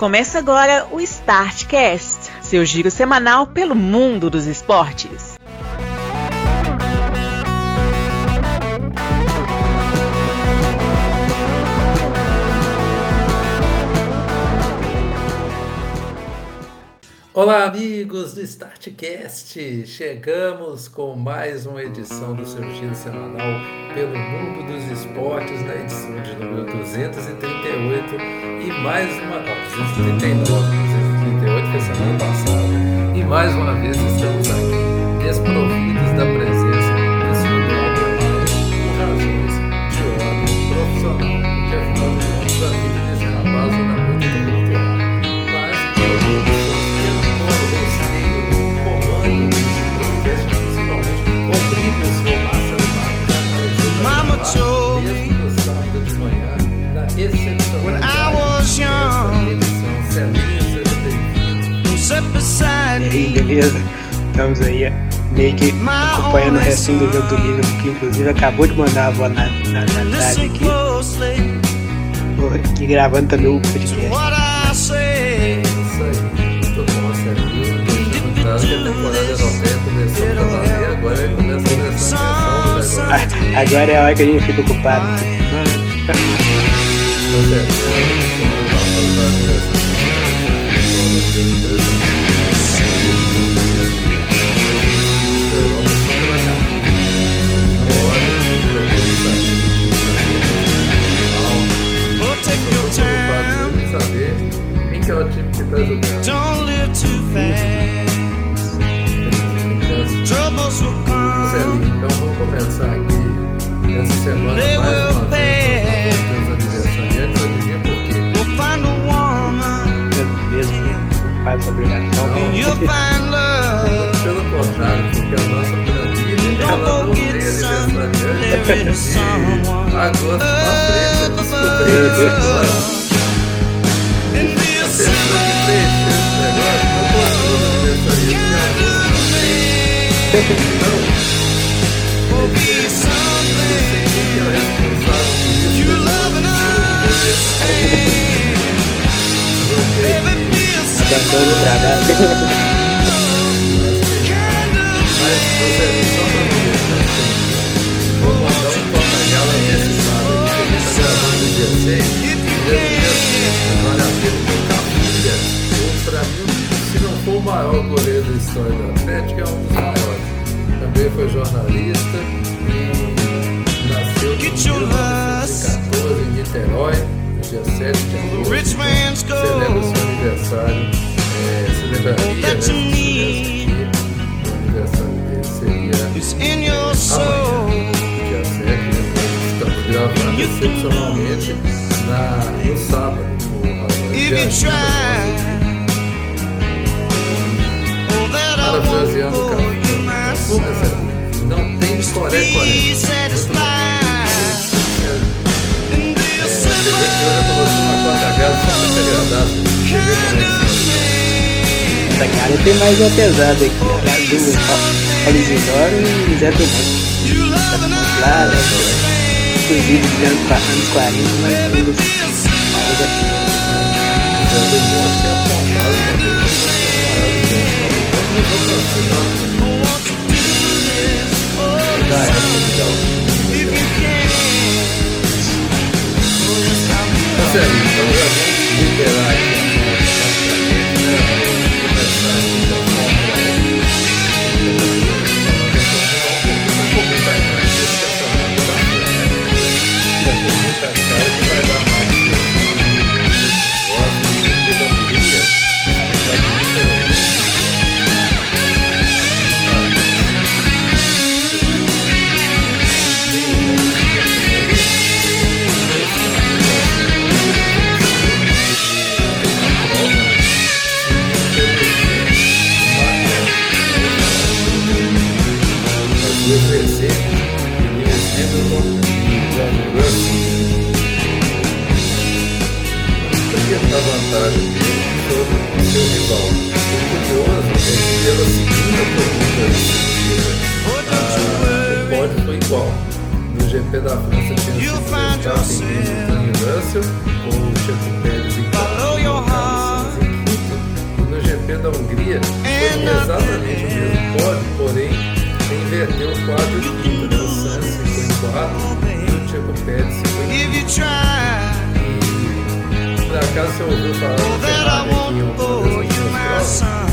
Começa agora o Startcast, seu giro semanal pelo mundo dos esportes. Olá, amigos do Startcast! Chegamos com mais uma edição do seu giro semanal pelo mundo dos esportes, na edição de número 238 e mais uma. Ó, 239, 238 foi semana passada. E mais uma vez estamos aqui, desprovidos when I was desta young, edição. Celinho, seja bem-vindo. sit beside E aí, me. beleza? Estamos aí meio que acompanhando o restinho do jogo do Liverpool, que inclusive acabou de mandar a avó na, na, na tarde aqui, Tô aqui gravando também o podcast. Agora é a hora que a gente fica ocupado. Saber quem que é o time que tá jogando. Essa semana They mais will uma vez com os aniversariantes. Adivinha por quê? We'll find a woman. Mesmo, faz essa obrigação. Não. You'll find love. Pelo contrário, porque a nossa planilha ela Don't não tem aniversariante. There is someone. Agosto pra frente, eu descobri isso. A Abandone o trabalho. Mas você só pra vou mandar um que tá gravando dia 6, no dia 6, vale a pena que o Capilha, ou pra mim, se não for o maior goleiro da história do Atlético, é um dos maiores. Também foi jornalista e nasceu em Get your 1914 em Niterói, dia 7 de agosto. Celebra seu aniversário, é, celebraria, seria It's in your soul. dia 7? Estamos gravando excepcionalmente na, no sábado. no- no If dia you 20 try. That I won't Parafraseando o cara. Não tem coré Be coré. satisfied. And be a Você vê que eu já coloquei uma quarta gás só pra Essa cara tem mais uma pesada aqui. As duas, Paulo Isidoro e Zé Tomás. Love and Lá, né? Inclusive de anos qua- anos 40, mas a mais aqui. Monte que é vou do Tá então já vamos liberar aqui a nossa Dele sobre o seu rival. O curioso é que pela segunda pódio foi igual. No GP da França tinha sido Verstappen e Russell, com o Checo Pérez em your colocado, heart. da Hungria foi exatamente o mesmo pódio, porém inverteu o quadro de quinto, né? O Sainz ficou em quarto e o Checo Pérez ficou em quinto. E por acaso você ouviu falar do Ferrari son.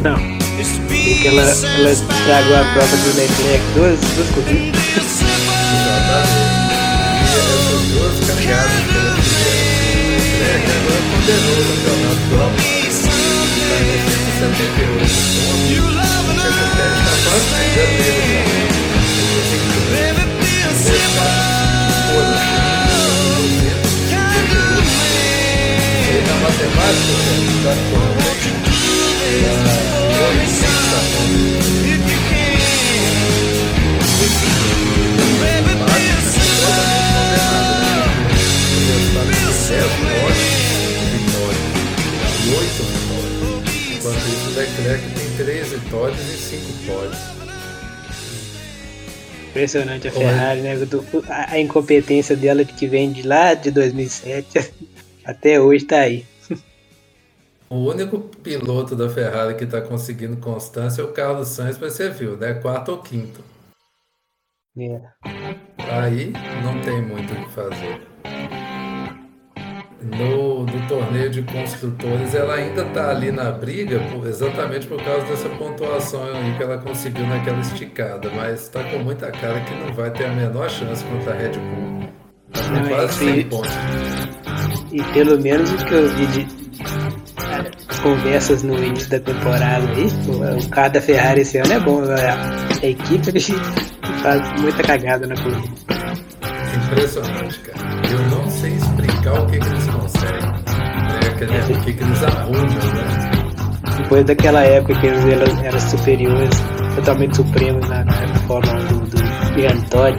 Não. Porque ela, ela estragou a prova do Leclerc duas, duas corridas. Exatamente. Essas duas cagadas que ela fizeram o Leclerc, agora condenou o campeonato próprio. Está em 178 pontos. You love O Checo Pérez está quase chegando nele já. Ele tem que Baby, be a simple Na matemática, gente, dá quanto? hein? Dá 800 pontos. if you can. Baby, be a simple Enquanto isso, o Leclerc tem 3 vitórias e 5 pódios. Impressionante a. Ferrari, né? A, incompetência dela de que vem de lá de 2007 até hoje tá aí. O único piloto da Ferrari que está conseguindo constância é o Carlos Sainz, mas você viu, né? Quarto ou quinto. É. Aí não tem muito o que fazer. No, no torneio de construtores, ela ainda está ali na briga por- exatamente por causa dessa pontuação aí que ela conseguiu naquela esticada, mas está com muita cara que não vai ter a menor chance contra a Red Bull. Tá com é quase isso 100 aí. pontos. E pelo menos o que eu vi de conversas no início da temporada aí, o, carro da Ferrari esse ano é bom, a, a equipe ele faz muita cagada na corrida. Impressionante, cara. Eu não sei explicar o que, que eles conseguem. Né? Quer dizer, o que, que eles arrumam, né? Depois daquela época que eles eram, eram superiores, totalmente supremos na, na Fórmula 1 do, do Ian Todd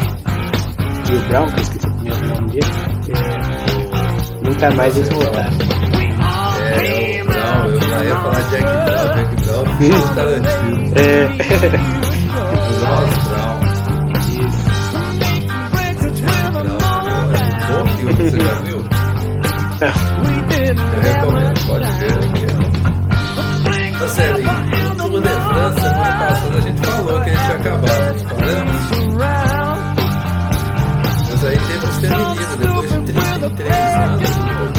e o Brown, que eu esqueci o primeiro nome dele, é, nunca mais eles voltaram. É, o Brown, eu já ia falar Jack Brown, Jack Brown, do Tarantino. É, Ross Brown. Brown, é um bom filme, você já viu? Eu recomendo, pode ver. né? Ô, de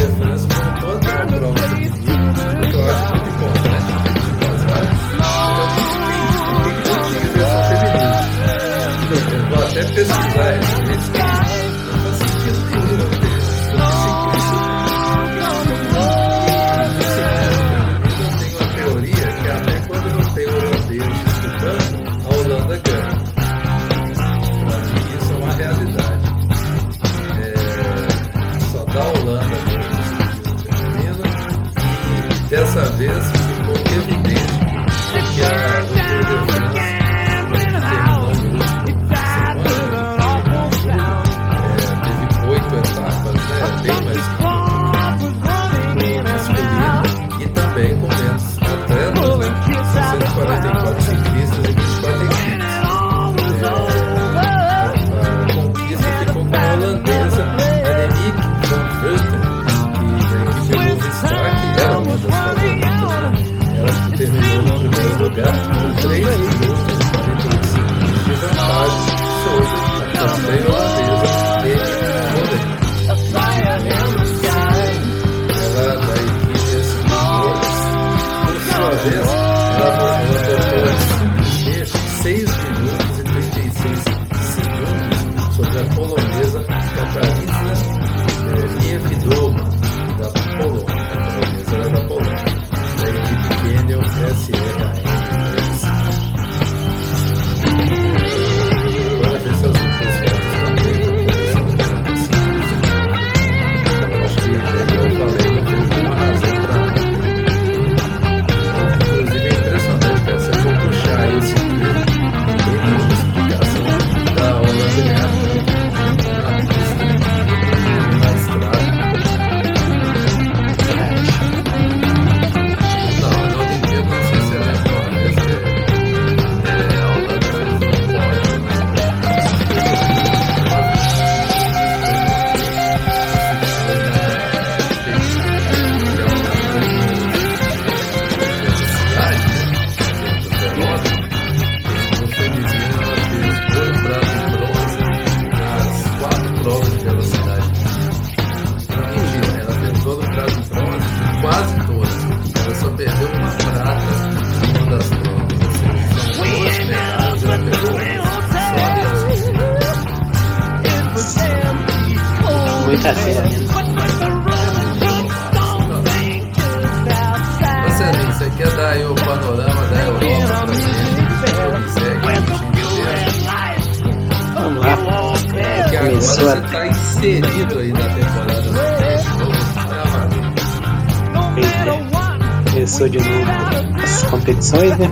né?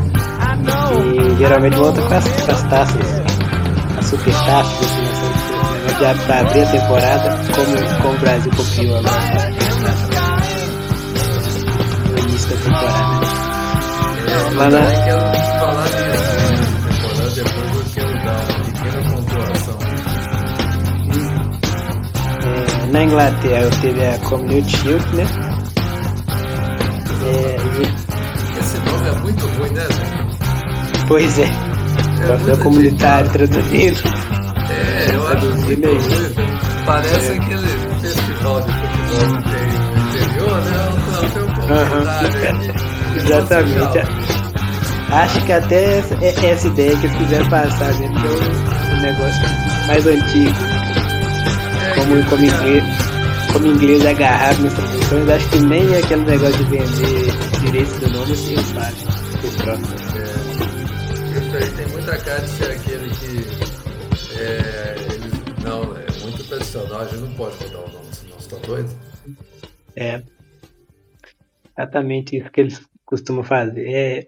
E geralmente volta com as, com as taças, as super taças, assim, né? já pra abrir a temporada, como, como o Brasil copiou agora. No início da temporada. Lá na- né? É, na Inglaterra teve a Community Shield, né? Pois é, É muito comunitário traduzido. É, eu acho horrível. Parece aquele festival de futebol que tem no interior, né? Um troféu comunitário. Aham. Exatamente. Acho que até essa, é- essa ideia que eles quiseram passar, né? Que é um, negócio mais antigo. Como, como, inglês, como inglês é agarrado nas traduções, acho que nem aquele negócio de vender direitos do nome assim eles de ser aquele que. É, eles, não, é muito tradicional, a gente não pode mudar o nome, senão você tá doido. É exatamente isso que eles costumam fazer. É,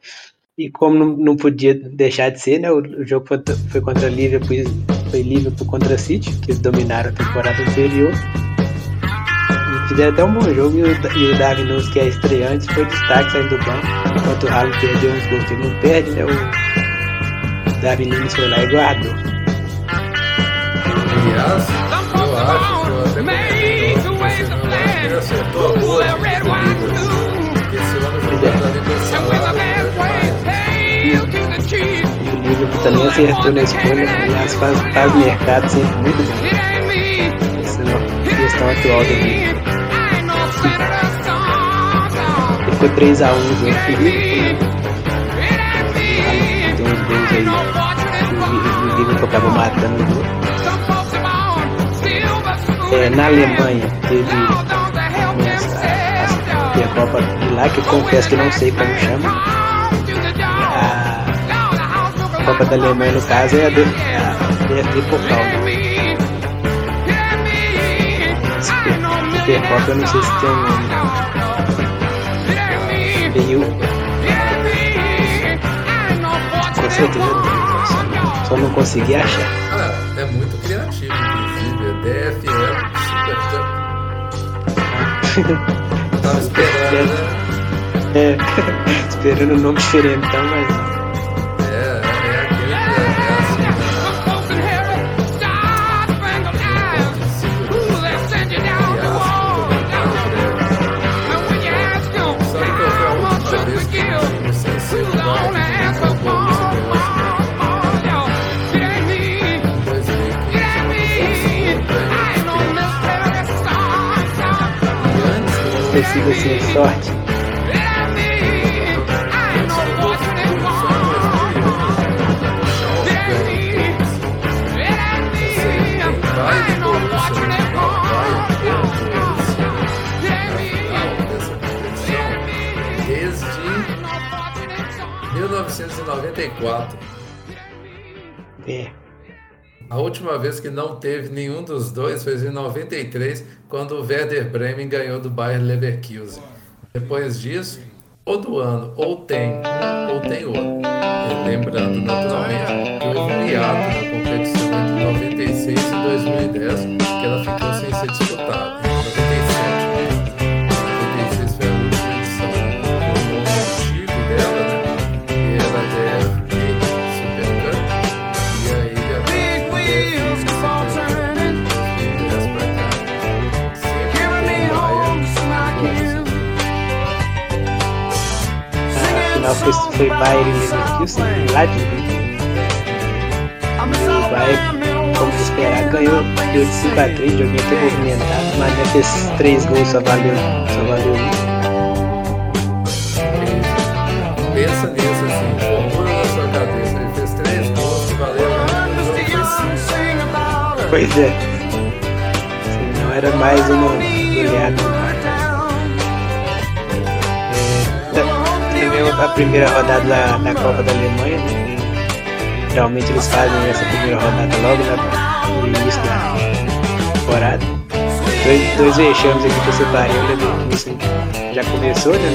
e como não, não podia deixar de ser, né? O, o jogo foi, foi contra Liverpool, foi Liverpool contra City, que eles dominaram a temporada anterior. E fizeram até um bom jogo e o, e o Davi Nunes, que é estreante, foi destaque saindo do banco. Enquanto o Haaland perdeu uns gols que ele não perde, né? O Davi Nunes foi lá e guardou. Aliás, eu acho que eu até E o Liverpool também acertou na escolha, aliás, faz, faz mercado sempre muito bom. Essa é questão atual do Liverpool. Foi 3x1 no jogo gols aí. O Liverpool acabou matando. É, na Alemanha teve essa, essa Supercopa de lá, que eu confesso que não sei como chama. A Copa da Alemanha, no caso, é a, a DFB Pokal. Né? Super- Supercopa, eu não sei se tem um nome. Veio, com certeza tem, só não- consegui achar. Cara, é muito criativo, inclusive. É DFL Super Cup. Tava esperando, né? É, esperando um nome diferentão, mas sido assim, sorte. Desde 1994. Última vez que não teve nenhum dos dois foi em 93, quando o Werder Bremen ganhou do Bayer Leverkusen. Depois disso, todo ano ou tem ou tem outro. E lembrando, naturalmente, que houve um hiato na competição entre 96 e 2010, que ela ficou sem ser disputada. Final foi, foi Bayern e Leverkusen, lá de E o Bayern, como de esperar, ganhou, deu de 5 a 3, joguinho até movimentado, mas né, esses 3 gols só valeu, só valeu um. Pensa nisso assim, formula na sua cabeça. Ele fez três gols, valeu. About her. Pois é. Senão era mais uma goleada. Também a primeira rodada da, da Copa da Alemanha, né? Geralmente eles fazem essa primeira rodada logo né, no início da, temporada. Dois, dois vexames aqui que eu separei. O Leverkusen já começou, né?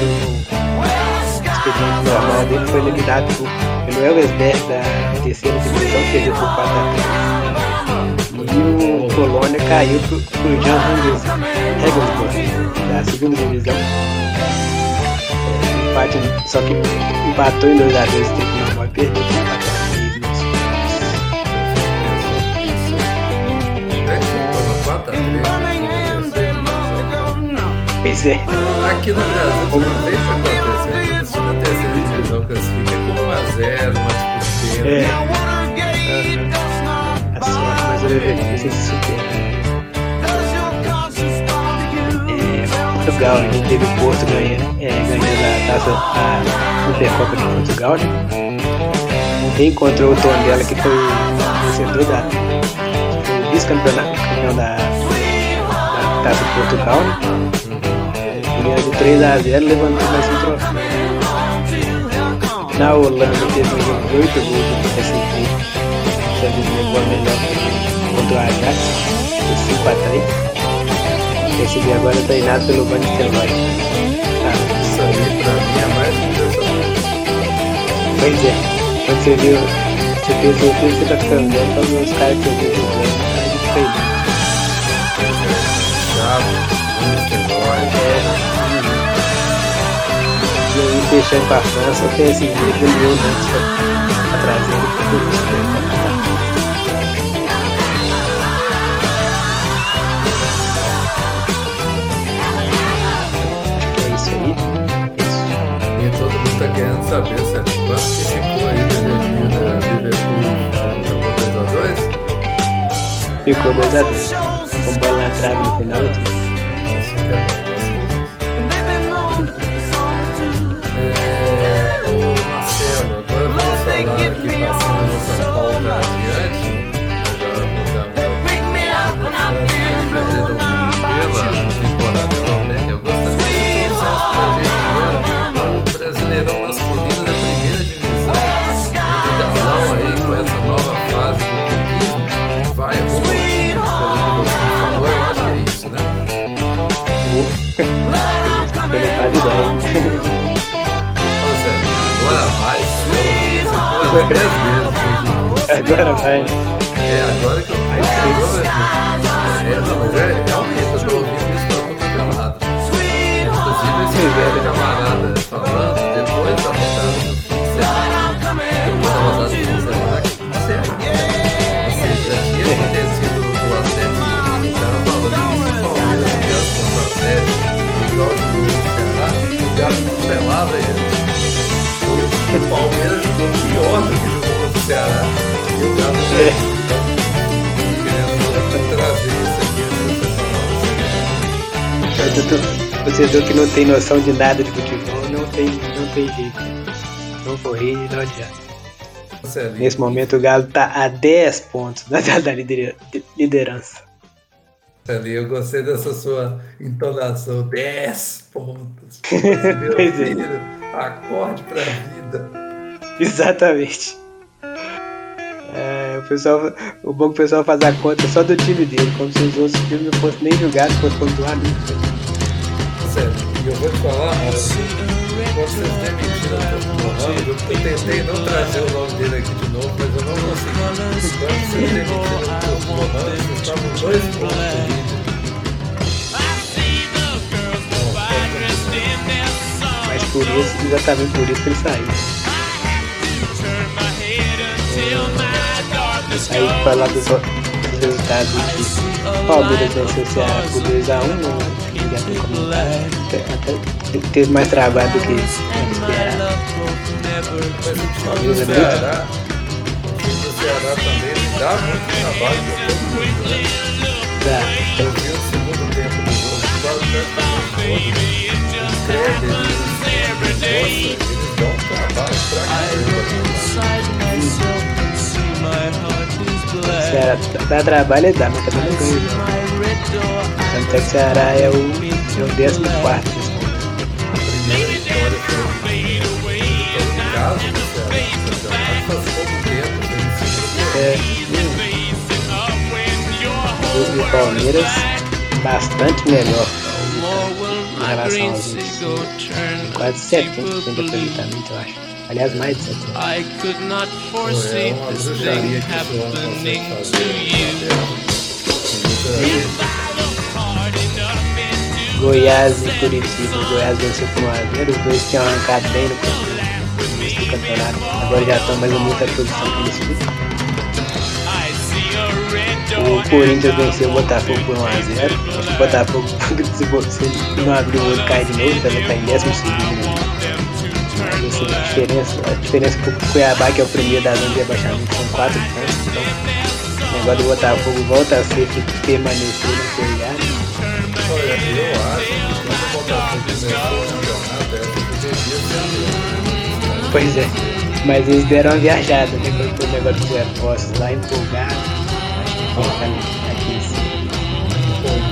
No expediente normal dele foi eliminado por, pelo Elversberg da terceira divisão, perdeu por 4 a 3. E o Colônia caiu pro, pro Jan Regensburg, da segunda divisão. Empate, só que empatou em 2x2 o tempo normal e perdeu por 4 a 3 nos Né? Quando 4 a 3, Pois é. Aqui no Brasil, uma vez que aconteceu, se na terceira divisão classifica com 1x0, uma disputeira. É. A sorte, mas o Leverkusen se supera. Portugal, a gente teve o Porto ganha, é, ganhando a taça a Supercopa de Portugal, né? Reencontrou o Tondela, que foi o vencedor da. foi o vice-campeão campeão da, da taça de Portugal, né? Ganhou de 3x0, levantou mais um troféu. Na Holanda teve um jogo de 8 gols do PSG. Sabe, levou a melhor contra o Ajax, de 5 a 3. O PSG agora é treinado pelo Van Nistelrooy. Ah, aí, pra mim, é mais impressionante. pois é, quando você viu, você fez o que você tá ficando bem, então os caras que eu vi jogando, cara de feio. Já, Nistelrooy, E aí fechando com a França, o PSG ganhou antes pra trazer ele pro saber, sabe? Quanto que ficou aí da energia da Liverpool? Jogou 2x2? Ficou 2x2. Com bola na trave no final. É, agora vai. Agora vai. É, agora que eu agora, é, não, mas é realmente, eu tô ouvindo isso pra todo camarada. Inclusive esse velho camarada falando depois da cancelava ele. O Palmeiras jogou pior do que jogou contra o Ceará. E o Galo É. querendo trazer isso aqui Torcedor que não tem noção de nada de futebol não tem, não tem jeito. Não correr não adianta. Marcelinho. Nesse momento o Galo tá a 10 pontos da, da lidera- liderança. Ali, eu gostei dessa sua entonação. 10 pontos. Meu é. filho, acorde pra vida. Exatamente. É, o, pessoal, o bom que o pessoal faz a conta só do time dele, como se os outros times não fossem nem jogados, fossem pontuar nunca. Sério, e eu vou te falar, quando Mohamed, eu tentei não trazer o nome dele aqui de novo, mas eu não o dois pontos líder. Mas por isso, exatamente por isso que ele saiu. Aí falar dos dos resultados o Palmeiras venceu o Ceará por 2x1, Até, até teve mais trabalho do que time do Ceará, o Ceará também, dá muito trabalho pra todo mundo, né? Dá. Eu vi o segundo tempo do jogo, quase praticamente todo. Escreve, eles, nossa. Ceará dá trabalho, ele dá, mas também não ganha. Tanto é que Ceará é o, é o 14 nesse momento. A primeira vitória foi em casa do Ceará, campeonato faz pouco tempo, eles se É, o Palmeiras bastante melhor em relação aos outros. Quase 70% de aproveitamento, eu acho. Aliás, mais de 70%. I could not foresee é this thing happening to you. fazer. Goiás e Curitiba. O Goiás venceu por 1x0. Os dois tinham arrancado bem no começo do campeonato. Agora já estão mais ou menos a posição que eles ficam. O Corinthians venceu o Botafogo por 1x0. O Botafogo, se você não abrir o olho, cai de novo. Também está em décimo segundo. Assim, a diferença, a diferença pro Cuiabá, que é o primeiro da zona de rebaixamento, são 4 pontos. Então, o negócio do Botafogo volta a ser que permanecer na Série A. Olha, eu acho. Pois é, mas eles deram uma viajada, né? Quando o negócio dos reforços lá, empolgado. Acho que ficar aqui em cima.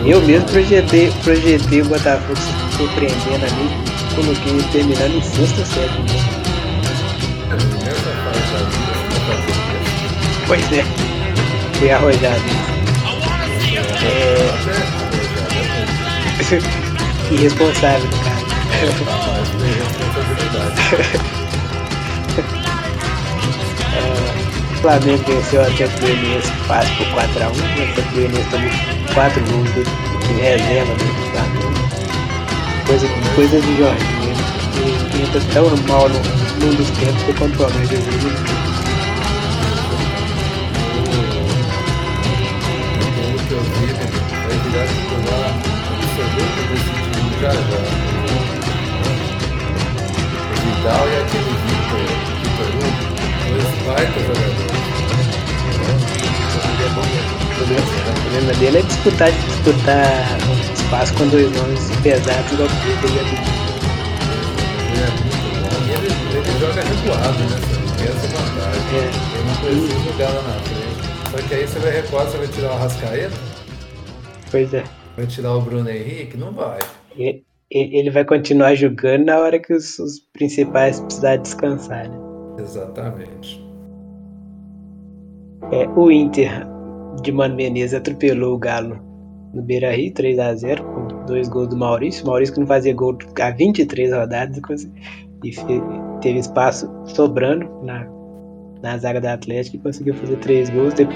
Eu mesmo projetei, projetei o Botafogo se surpreendendo ali, coloquei terminando em sexta série. Botafogo Pois é, fui arrojado. É, irresponsável, cara. O Flamengo venceu Atlético Goianiense fácil por 4x1. O Atlético Goianiense tomou 4 gols de, reserva do Flamengo. Coisa, coisa de Jorginho. Ele entra tão mal no, num dos tempos que o que eu absoluto desse time já já. O Vidal e aquele Vitor, Vitor Hugo, dois baita jogadores. O o problema dele é disputar, disputar espaço com dois nomes pesados igual Pedro e a Bibi. Ele é muito bom. E ele, ele joga recuado, né? Essa vantagem. É. Ele não precisa jogar lá na frente. Só que aí você vai recuar, você vai tirar o Rascaeta, Pois é. vai tirar o Bruno Henrique, não vai. Ele ele vai continuar jogando na hora que os, os principais precisarem descansar, né? Exatamente. É, o Inter de Mano Menezes atropelou o Galo no Beira Rio, 3x0, com dois gols do Maurício. Maurício que não fazia gol há 23 rodadas e teve espaço sobrando na, na zaga do Atlético e conseguiu fazer três gols. De-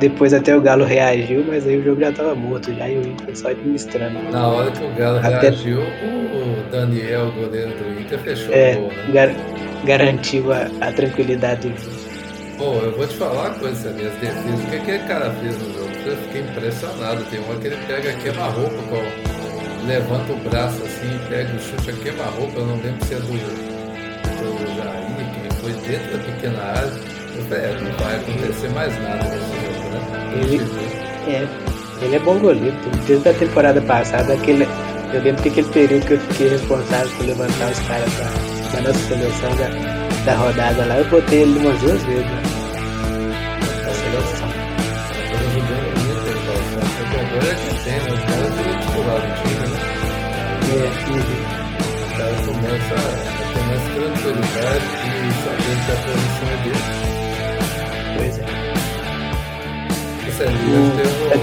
depois até o Galo reagiu, mas aí o jogo já estava morto já e o Inter só administrando. Na hora que o Galo Até- reagiu, o Daniel, o goleiro do Inter, fechou É, o gol, né? gar- garantiu a, a tranquilidade do Pô, eu vou te falar uma coisa, Samir, as defesas, o que aquele cara fez no jogo? Eu fiquei impressionado. Tem uma que ele pega queima-roupa, com- levanta o braço assim, pega o chute a queima-roupa, eu não lembro se é do, do Jair, que foi dentro da pequena área. Eu falei, é, não vai acontecer mais nada nesse jogo, né? Ele- É, ele é bom goleiro. Desde a temporada passada, aquele, eu lembro que aquele período que eu fiquei responsável por levantar os caras da, nossa seleção da, da rodada lá, eu botei ele umas duas vezes né? na seleção. Agora é que tem, né? Os caras viram titular do time, né? É, uhum. O cara começa a ter mais tranquilidade e saber que a posição é dele. pois é. Isso ali, eu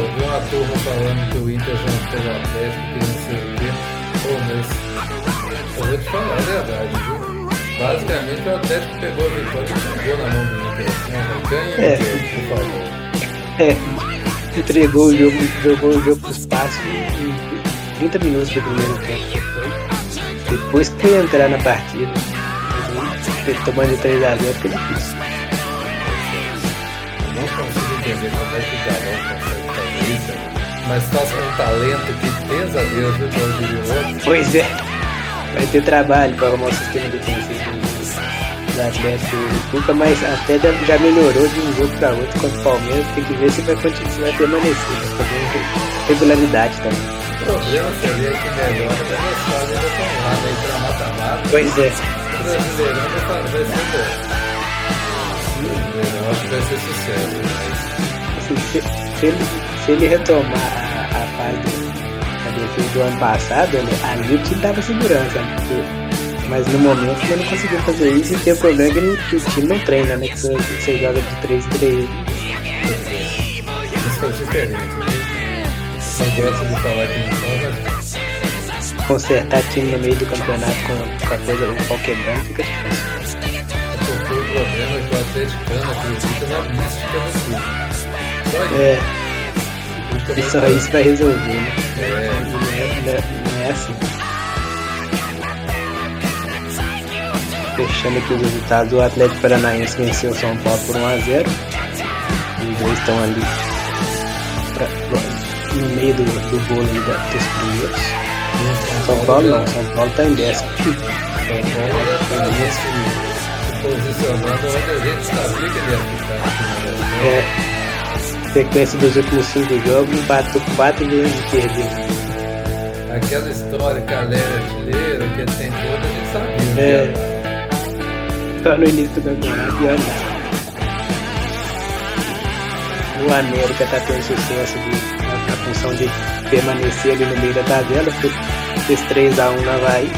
vi uma turma falando que o Inter jantou o Atlético, que não sei o quê. Pô, mas eu vou te falar a verdade, viu? Basicamente o Atlético pegou a vitória e jogou na mão do Inter. Ó, ganha É. o. É, entregou o jogo, jogou o jogo pro espaço em 30 minutos do primeiro tempo. Depois, que entrar na partida. Tomando de 3x0 fica difícil. Eu não consigo entender como é que o Galão consegue fazer isso. Mas tá com um talento que, pesa a Deus, viu. Pois é. Vai ter trabalho para arrumar o sistema defensivo do, do Atlético do Cuca, mas até já, melhorou de um jogo para outro contra o Palmeiras. Tem que ver se vai continuar se vai permanecer. Mas também regularidade também. O problema seria que melhora, as fases ainda né? E pra mata-mata. Pois é. O Brasileirão vai vai ser bom. Eu acho que vai ser sucesso. Mas... Assim, se, se ele, se ele retomar a, a fase defesa do ano passado, né, ali time dava segurança. né, Porque, mas no momento ele não conseguiu fazer isso e tem o problema que, ele- que o time não treina, né? Que você, você joga de 3 em 3. Isso foi diferente. né? não gosta de falar que não Consertar time no meio do campeonato com, com a coisa, o pau quebrando fica difícil. porque o problema é que o atleticano acredita na mística do clube. É, e só isso vai resolver, né? É, é, não é- não é assim. Fechando aqui os resultados, o Atlético Paranaense venceu o São Paulo por 1x0. Os dois estão ali pra- no meio do, do bolo da, dos primeiros. São Paulo não, São Paulo está em décimo. São Paulo tá ali se, se posicionando onde a gente sabia que ele ia ficar. É, sequência dos últimos cinco jogos, empatou quatro vezes e perdeu. Aquela história que a Lélia é artilheira, que tem toda, a gente sabia. né? Só no início e olha lá. O América está tendo sucesso de, na, função de permanecer ali no meio da tabela, fez, fez 3x1 na Havaí,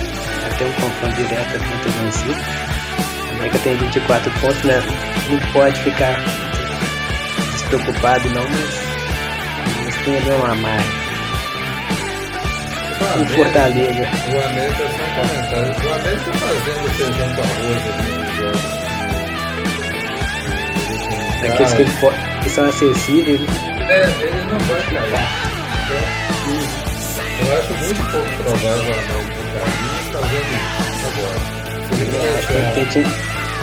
até um confronto direto contra o vencido. A América tem 24 pontos, né? Não pode ficar despreocupado não, mas, mas tem ali uma margem. O O Fortaleza. O América só um comentário. O América fazendo feijão com arroz ali jogos. Aqueles que, ele po- que são acessíveis, né? É, ele não vai cair. Eu acho muito pouco provável o América cair fazendo isso agora. Tem, time,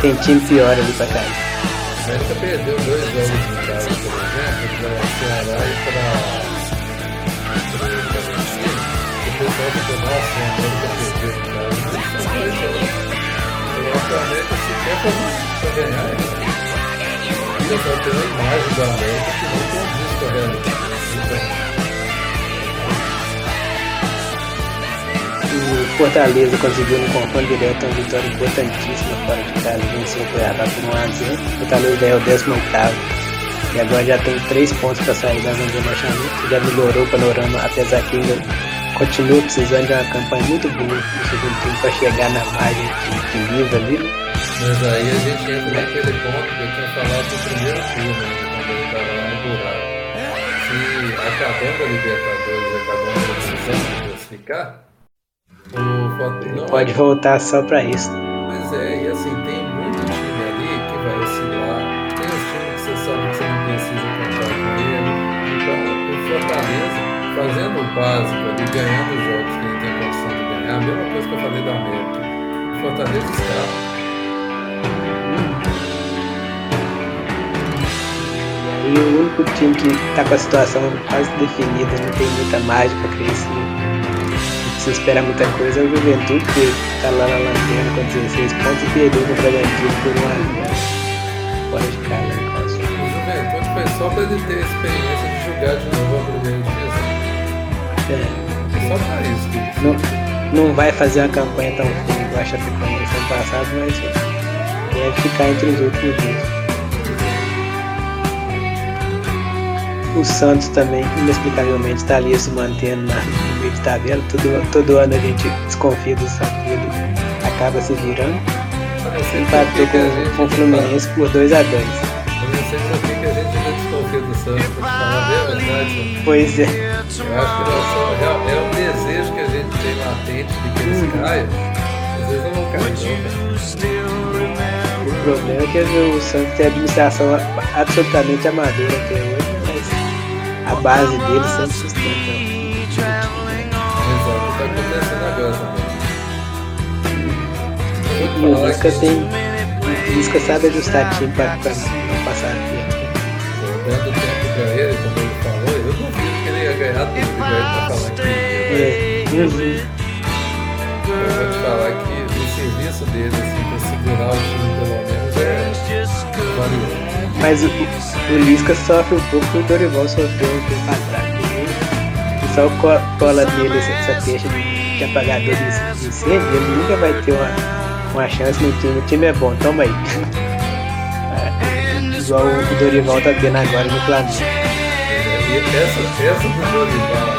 tem time pior ali pra cair. A América perdeu dois jogos em casa, por exemplo, para o Ceará e para o Bragantino. O pessoal ficou, nossa, a América perdeu em casa. Mas são dois jogos. Eu acho que a América sequer para ganhar. E eu só tenho a imagem da América que não condiz com O Fortaleza conseguiu no confronto direto uma vitória importantíssima fora de casa, venceu o Cuiabá por 1x0. O Fortaleza é o 18 e agora já tem 3 pontos para sair da zona de rebaixamento. Já melhorou o panorama, apesar que ainda continua precisando de uma campanha muito boa no segundo turno para chegar na margem de equilíbrio ali. Mas aí a gente entra naquele ponto que eu tinha falado do primeiro turno, né, quando ele estava lá no buraco. Se acabando a Libertadores, acabando a decisão de classificar, o Fortaleza Pode voltar só para isso. Pois é, e assim, tem fazendo o básico ali, ganhando os jogos que ele tem condição de ganhar, a mesma coisa que eu falei da América. Fortaleza está. E o único time que está com a situação quase definida, não tem muita mágica crescer, não precisa esperar muita coisa, é o Juventude, que está lá na lanterna com 16 pontos e perdeu com o Bragantino por 1 a 0 Fora de casa, no caso. O Juventude foi só para ele ter a experiência de jogar de novo a primeira divisão. É, Só para isso. que- não, não vai fazer uma campanha tão ruim igual a Chapecoense ano passado, mas deve ficar entre os últimos dois. O Santos também, inexplicavelmente, está ali se mantendo na, no meio de tabela. Todo, todo ano a gente desconfia do Santos e ele acaba se virando. Empatou com, com o Fluminense por 2 a 2 Eu não sei por que a gente ainda desconfia do Santos, pra verdade. Pois é, Eu acho que só, é, é um desejo que a gente tem latente de que eles caiam. Às vezes eu não caio, não, cara. o problema é que o Santos tem administração absolutamente amadora até hoje, mas a base dele sempre sustenta. Exato, tá acontecendo agora também. E vou o Lisca tem. O Lisca sabe ajustar time pra, pra não passar tempo. Falando que ele É. Eu vou te falar que o serviço dele, assim, pra segurar o time pelo menos é. Mas o, o Lisca sofre um pouco que o Dorival sofreu um tempo atrás. E só o co- cola dele essa, essa peixe de, de apagador de, de incêndio, ele nunca vai ter uma, uma chance no time. O time é bom, toma aí. É, igual o Dorival tá tendo agora no Flamengo. Essa, essa do Dorival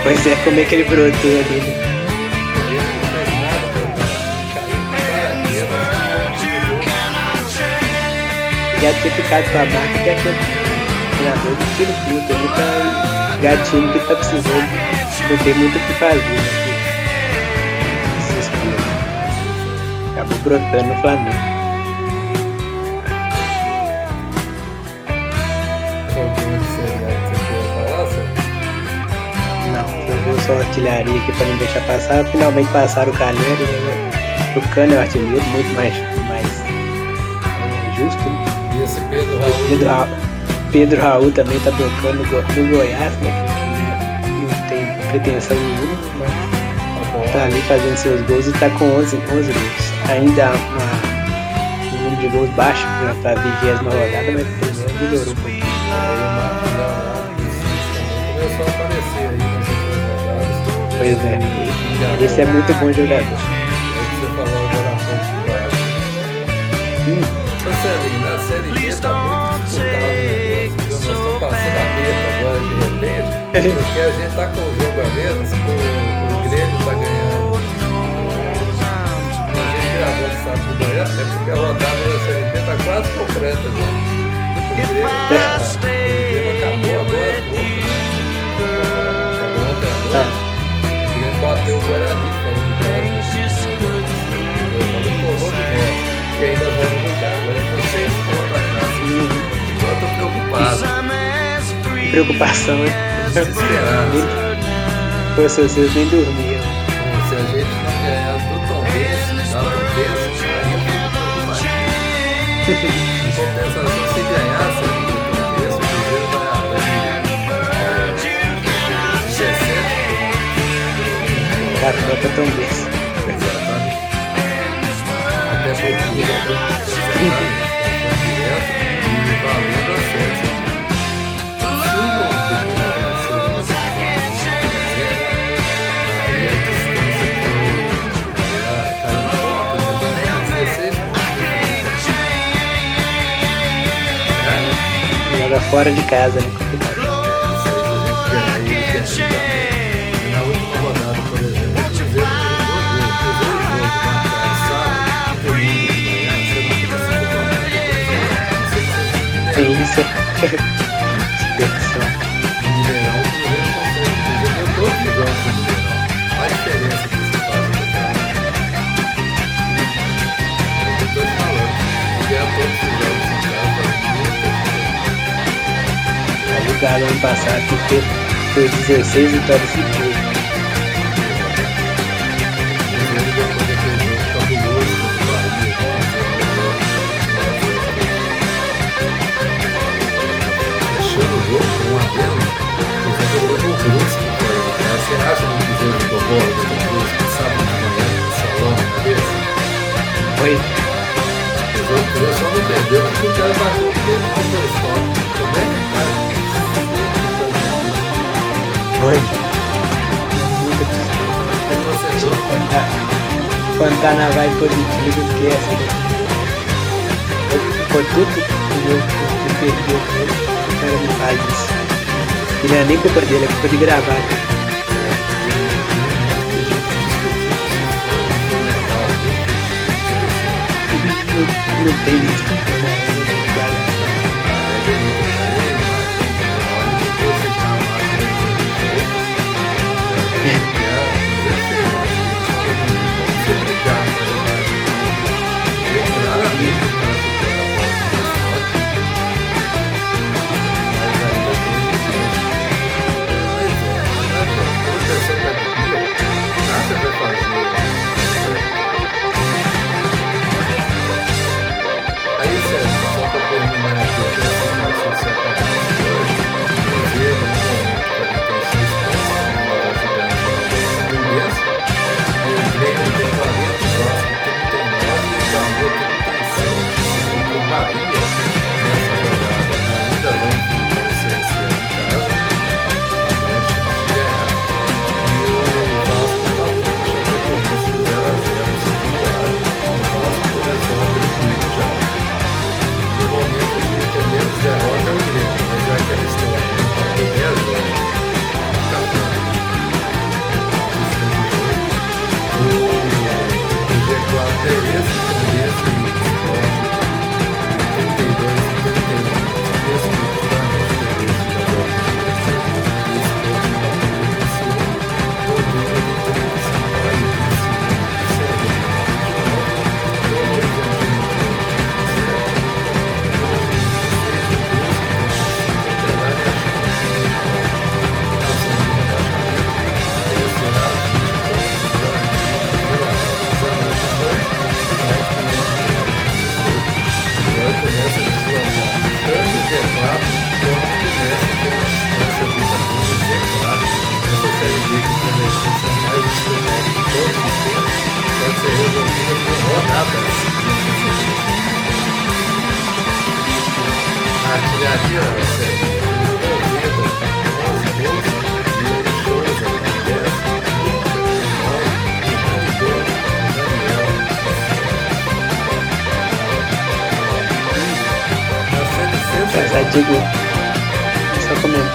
como é fala Pois é, como é que ele brotou ali, né? Já tinha ficado com a marca que aquele treinador de tiro curto, ele tá gatinho que tá precisando, não tem muito o que fazer. Né? Acabou brotando no Flamengo. Só artilharia aqui para não deixar passar. Finalmente passaram o Calheiro. Né? O Cano é o artilheiro, muito mais, mais é, justo. E esse Pedro Raul. Pedro Raul, Pedro Raul também está tocando no, Goiás, né? Não tem pretensão nenhuma, mas tá ali fazendo seus gols e está com 11, 11 gols. Ainda uma, um número de gols baixo para a vigésima rodada, mas pelo menos melhorou um pouquinho. Pois é, esse é muito bom jogador. Você falou Série? Nós estamos passando a agora de repente, porque a gente tá com o jogo a menos, o, o Grêmio tá ganhando. A gente gravou sábado de manhã, é porque a rodada da Série B tá quase completa já. O Grêmio, tá, o Grêmio acabou agora, pouco, ontem à noite. Bateu o Guarani, ainda vai. Agora vão pra casa. Eu tô preocupado. Preocupação, né? Desesperado. Se vocês nem dormiam. Um ponto, né? 16 pontos. É, Joga fora de casa, né? Complicado. Galo ano passado que fez 16 vitórias seguidas. Tá na vibe positiva, esquece. né? Ficou tudo o jogo que perdeu. O cara não faz isso. E não é nem culpa dele, é culpa de gravar. Não tem isso.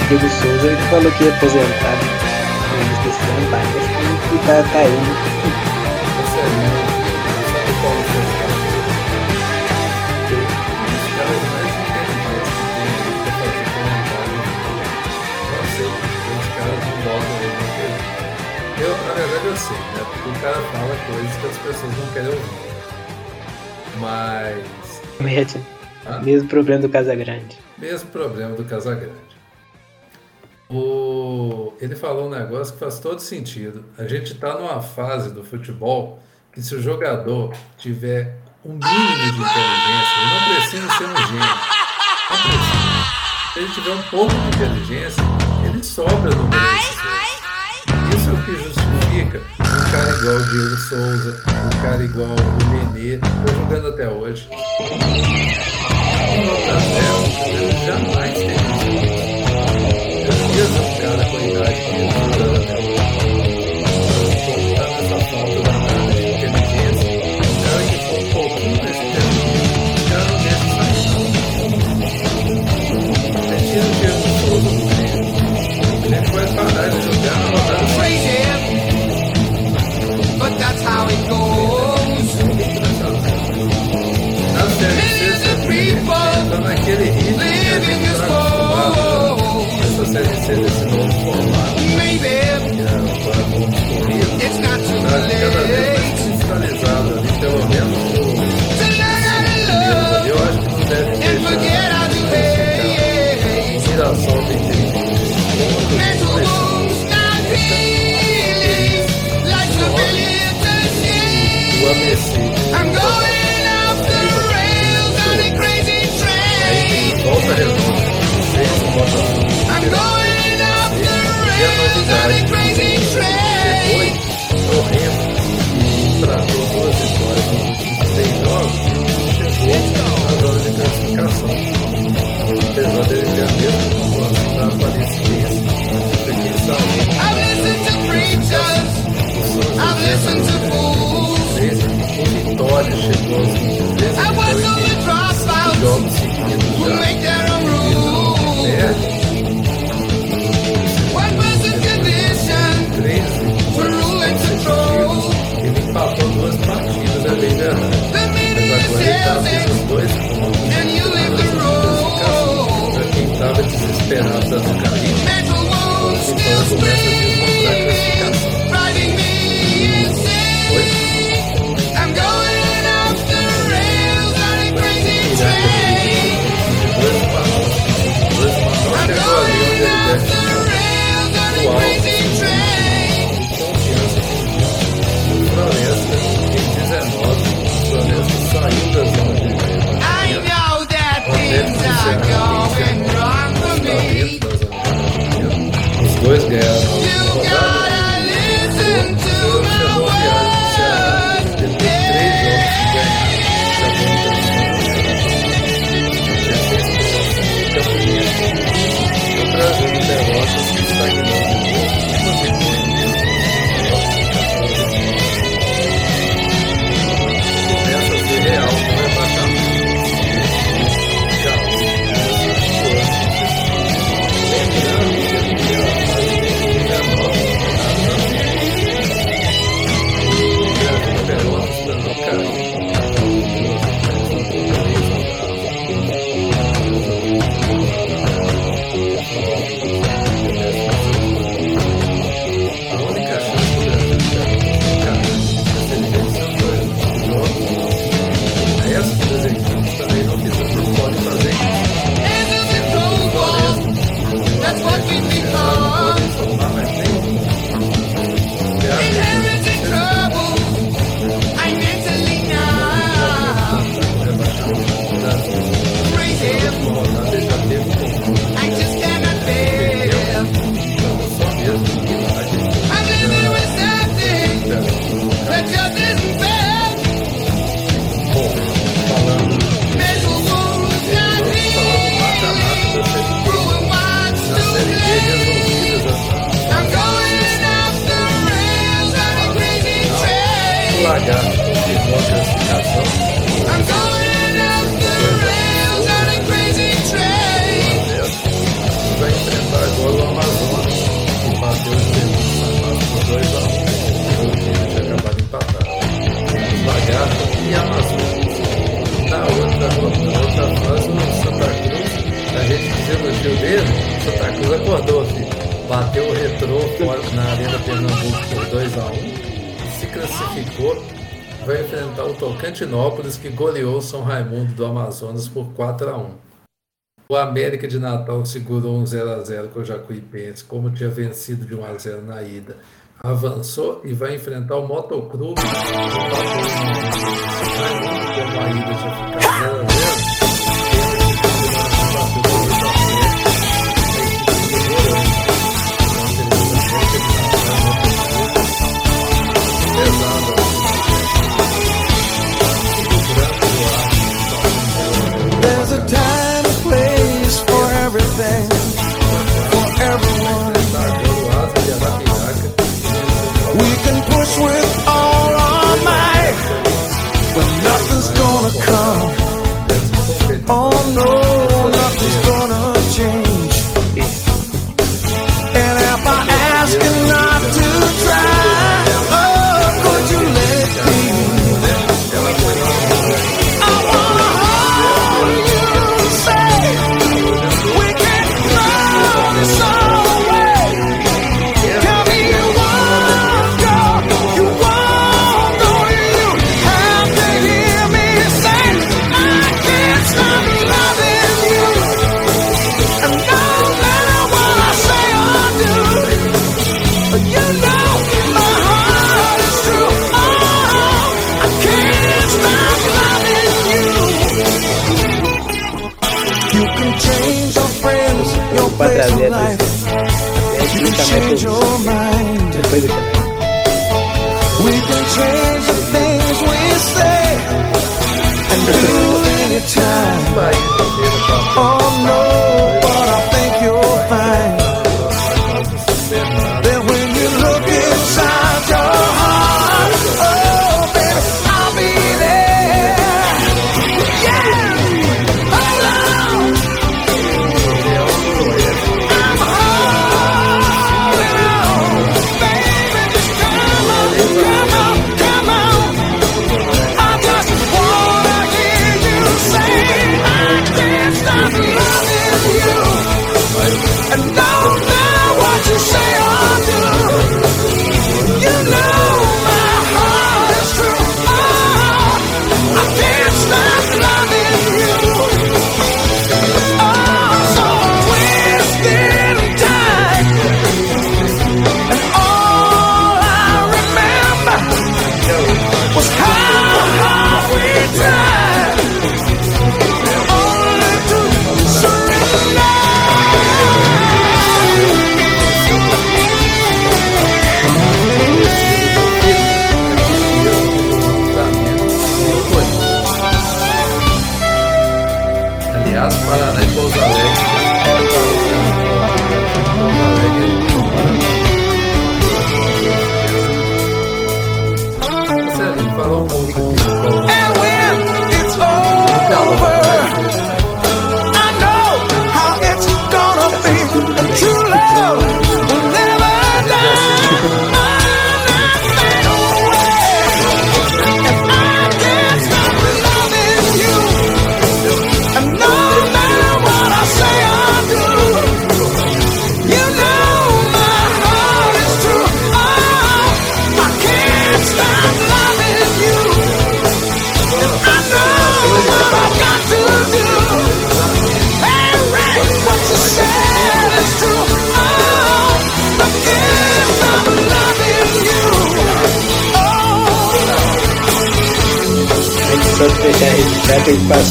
Diego Souza, ele falou que ia aposentar. né? Ele que não vai, mas que tá, tá é que. Eu, na verdade, eu sei, né? Porque o cara fala coisas que as pessoas não querem ouvir. Mas. Mete. Ah. Mesmo problema do Casagrande. Mesmo problema do Casagrande. Negócio que faz todo sentido. A gente está numa fase do futebol que se o jogador tiver um mínimo de inteligência, ele não precisa ser um gênio. Não precisa. Se ele tiver um pouco de inteligência, ele sobra no meio. Isso é o que justifica um cara igual o Diego Souza, um cara igual o Nenê, tá jogando até hoje. Um Notadel, ele jamais teve isso. Eu mesmo um cara com a idade está naquele ritmo que a gente está né? essa série C desse novo formato. Que é agora muito corrido. Tá cada vez mais fiscalizado ali, pelo menos. que goleou São Raimundo do Amazonas por 4 a 1 O América de Natal segurou um 0x0 com o Jacuipense, como tinha vencido de 1x0 na ida. Avançou e vai enfrentar o Motoclube. Como a ida já fica 0 a 0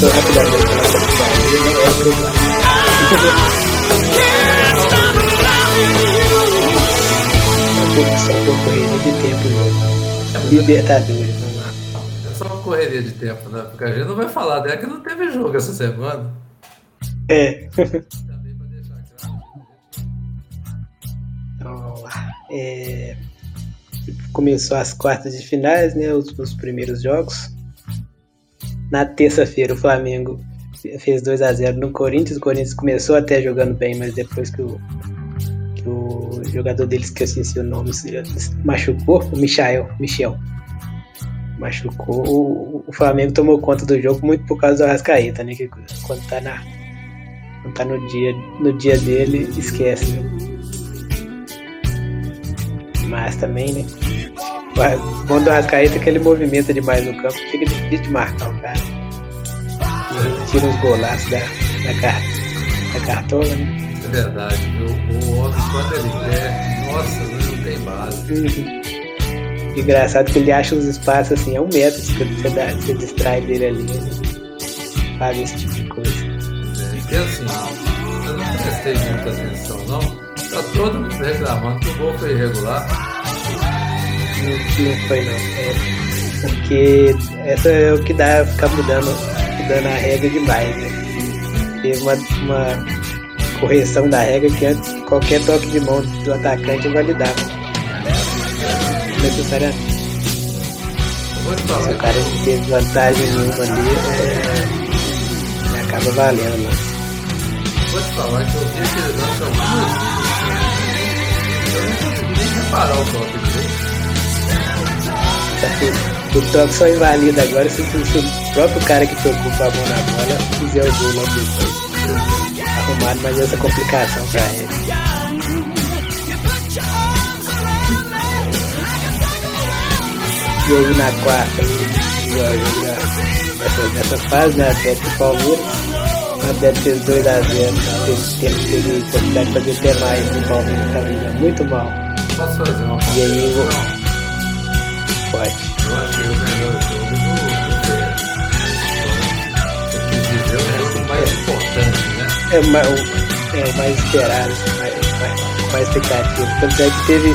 rapidamente na produção. Ele não é. Só por correria de tempo, jogo. Libertadores, vamos lá. É só uma correria de tempo, né? Porque a gente não vai falar né? que não teve jogo essa semana. É. então, vamos lá. É... Começou as quartas de finais, né? Os, os primeiros jogos na terça-feira o Flamengo fez 2 a 0 no Corinthians. O Corinthians começou até jogando bem, mas depois que o, que o jogador deles, que eu esqueci o nome, machucou, o Michael, Michel. Machucou. O, o Flamengo tomou conta do jogo muito por causa do Arrascaeta, né? Que quando tá, na, quando tá no, dia, no dia dele, esquece. Né? Mas também, né? O bom do Arrascaeta é que ele movimenta demais no campo, fica difícil de marcar o cara. Ele tira uns golaços da, da, car, da cartola, né? É verdade. O, o homem, quando ele quer, nossa, não tem base. Uhum. Engraçado que ele acha os espaços assim, é um metro que você, dá, você distrai dele ali. Né? Faz esse tipo de coisa. É, porque assim, eu não prestei muita atenção, não. Tá todo mundo reclamando que o gol foi irregular. Não, foi não. É porque essa é o que dá ficar mudando, mudando a regra demais, né? Teve uma, uma correção da regra que antes qualquer toque de mão do atacante invalidava. Necessariamente. Se o cara não teve vantagem nenhuma ali, é, acaba valendo. Né? Falar que eu vi. Eu não consegui nem reparar o direito. Só que o toque só invalida agora se, se- o próprio cara que tocou com a mão na bola fizer o gol logo depois. Arrumaram mais essa complicação pra ele. E aí na quarta, jogo nessa, nessa fase, né? Atlético e Palmeiras. O Atlético fez 2x0. Teve, teve, teve possibilidade de fazer até mais. O Palmeiras tá muito mal. E aí, Pode. Eu achei o melhor jogo do o mais importante, né? É o mais, é o mais esperado, mais, mais, mais expectativa. Tanto é que teve,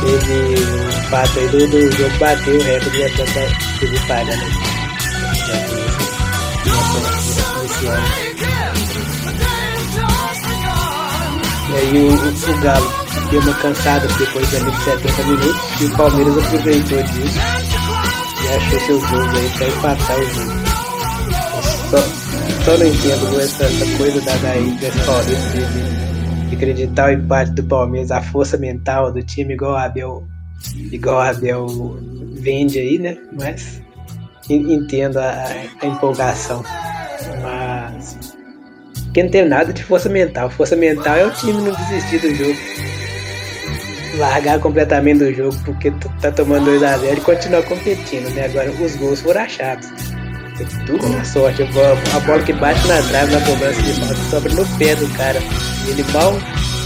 teve um fato aí do, do jogo bater o recorde de Atlanta de vitória, né? Nesse ano. E aí o, o Galo deu uma cansada depois de 70 minutos e o Palmeiras aproveitou disso e achou seus gols aí pra empatar o jogo. Só, só não entendo essa, essa coisa da daí Paulista de, de acreditar o empate do Palmeiras, a força mental do time, igual o Abel, igual Abel vende aí, né? Mas en- entendo a, a empolgação. Mas porque não tem nada de força mental. Força mental é o time não desistir do jogo. Largar completamente do jogo porque tá tomando 2x0 e continuar competindo, né? Agora os gols foram achados. É tudo na sorte. A bola, que bate na trave na cobrança de falta sobra no pé do cara. Ele mal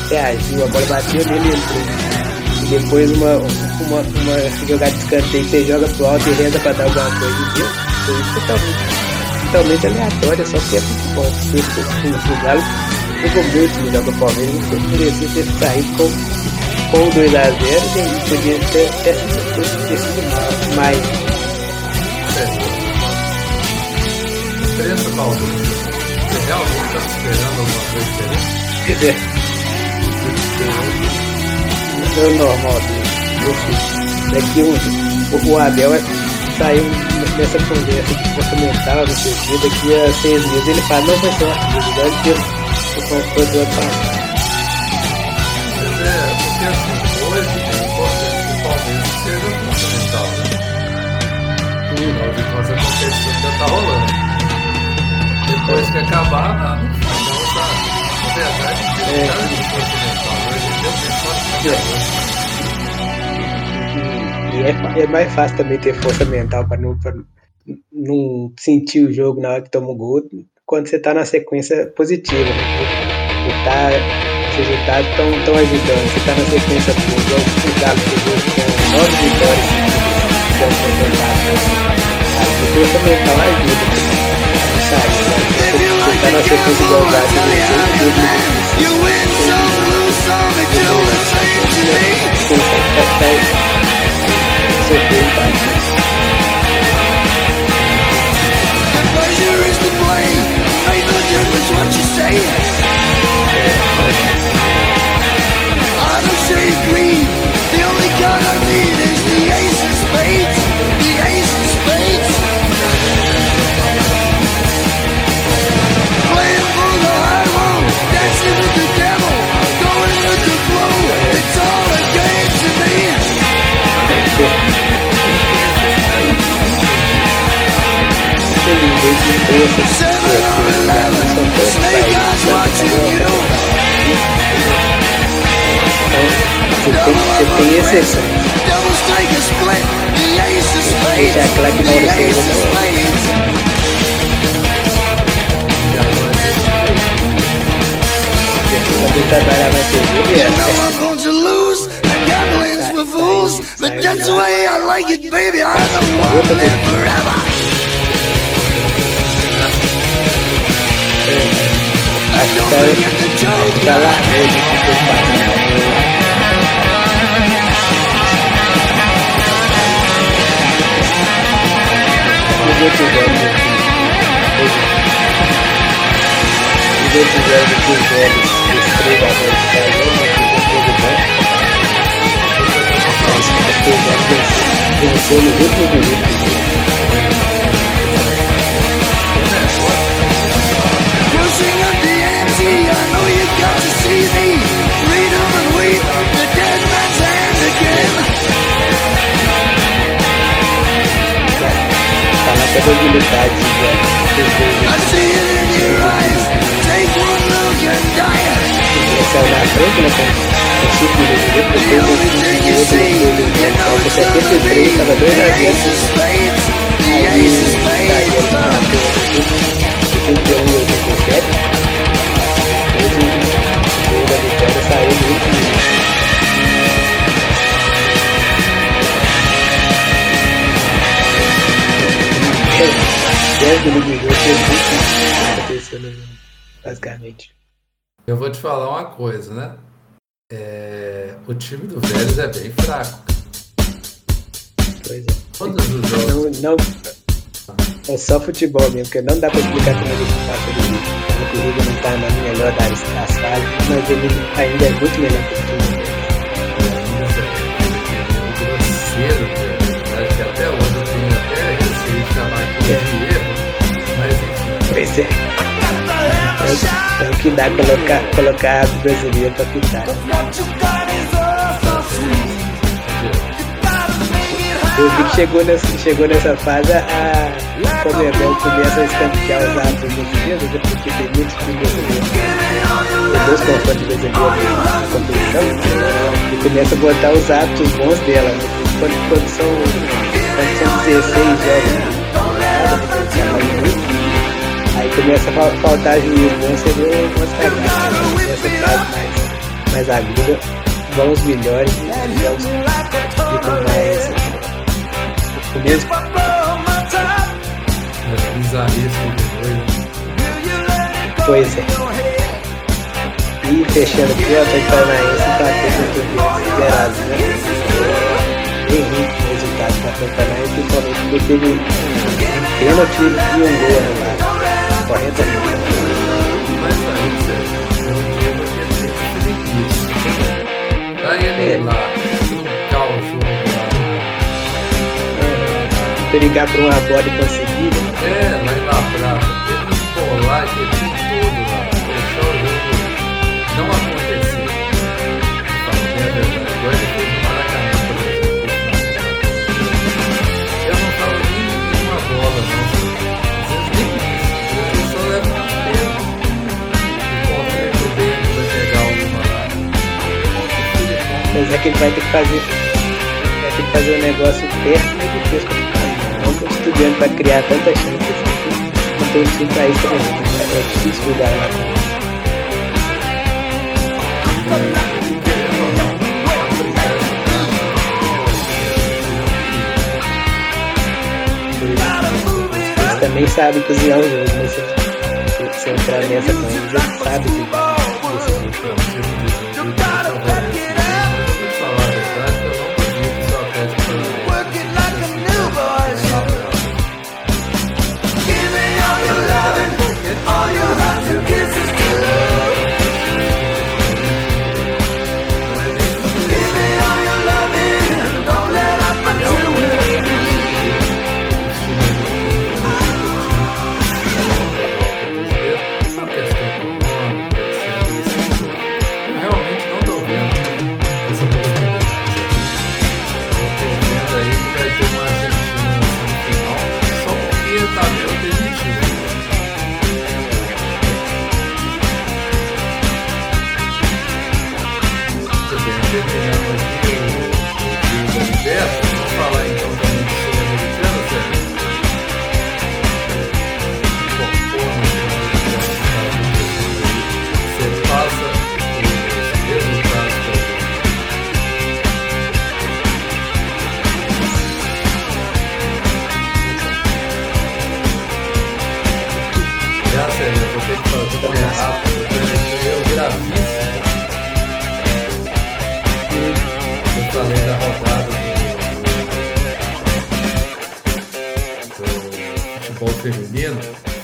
reagiu, a bola bateu nele e entrou. E depois uma, uma, uma jogada de escanteio que você joga pro alto e reza pra dar alguma coisa. Viu? Foi totalmente, totalmente aleatório, só porque é futebol. Porque o, o, o Galo jogou muito melhor que o Palmeiras, não merecia ter saído com, com o 2x0 e podia ter, ter, ter, ter sido mais. Diferença, Paulo. Você realmente está esperando alguma coisa diferente? Quer dizer, é normal. Eu. Daqui o, o Abel é- saiu nessa conversa de força mental, não sei o que, daqui a seis meses ele fala, não vai ser uma coisa, igual ele fez o confronto do ano porque assim, hoje que o Palmeiras seja fundamental, né? Afinal de contas, a competição ainda tá rolando. Depois que acabar, tá. Na verdade, É. que É. E é, mais fácil também ter força mental para não, não sentir o jogo na hora que toma o gol quando você tá na sequência positiva. Né? Tá, os resultados estão tão ajudando. Você tá na sequência boa, igual o Galo chegou com nove vitórias que é o campeonato. A força mental ajuda a sair. Né? Você, você tá na sequência igual o Galo, você o jogo do the. The pleasure is to blame. Ain't no difference what you say. centuries green. The only card I need is the ace of spades. The ace of spades. Playing for the high road, dancing with the devil, going with the flow. It's all a game to me. Seven or eleven, snake eyes watching you. The Mauro ace César of não spades. Quando ele trabalhava na TV, ele You era know I'm going to lose. The gambling's for fools, but that's the way I like it, baby. I'm the one to live forever. acho que Don't tá, forget the acho joke. Os outros jogos aqui, os outros jogos aqui, os velhos, os três agora que tá jogando, aqui, um jogo bom. Acho que o jogo venceu no último minuto. Tá na probabilidade de dos I dois see it in your eyes. Take one look and die. saiu na frente, né? Com com cinco minutos depois, The depois only do thing do you outro see, jogo, you né? know Saiu com it's not 73, tava 2 The a 0. ace of spades, the Aí ace of daí ele spades. bateu 81 e Jogo muito acontecendo, basicamente. Eu vou te falar uma coisa, né? É, O time do Vélez é bem fraco. Pois é. Todos os jogos. Não, não, é só futebol mesmo, porque não dá pra explicar como ele está feliz. O Corinthians não tá na melhor das, das fases, mas ele ainda é muito melhor que o time. Pois é. É, é o que dá colocar, colocar a brasileira pra pintar. Eu vi que chegou nessa, chegou nessa fase, a Comebol começa a escantear os árbitros brasileiros, né, porque tem muitos times brasileiros. Tem dois confrontos brasileiros na competição, e começa a botar os árbitros bons dela. né? Quando, quando, são, quando são 16 jogos Aí começa a fal- faltar bom, você vê umas cagadas. né? Mais, mais aguda, vão os melhores e os jogos ficam mais. O mesmo. É bizarríssimo de doido. Pois é. E fechando aqui, ó, Atlético Paranaense bateu com o zerado, né? Bem ruim o resultado do Atlético Paranaense, principalmente porque teve um pênalti e um gol anulado. Correto? Mas ele lá, lá. Perigar por uma bola e conseguir? É, lá Mas é que ele vai ter que fazer. Vai ter que fazer um negócio técnico e difícil pra ficar. Não que o estudante vai criar tanta chance assim. Não tem time pra isso também. né? É difícil jogar lá. Eles também sabem cozinhar o jogo, mas se, se, se entrar nessa eles, eles sabem que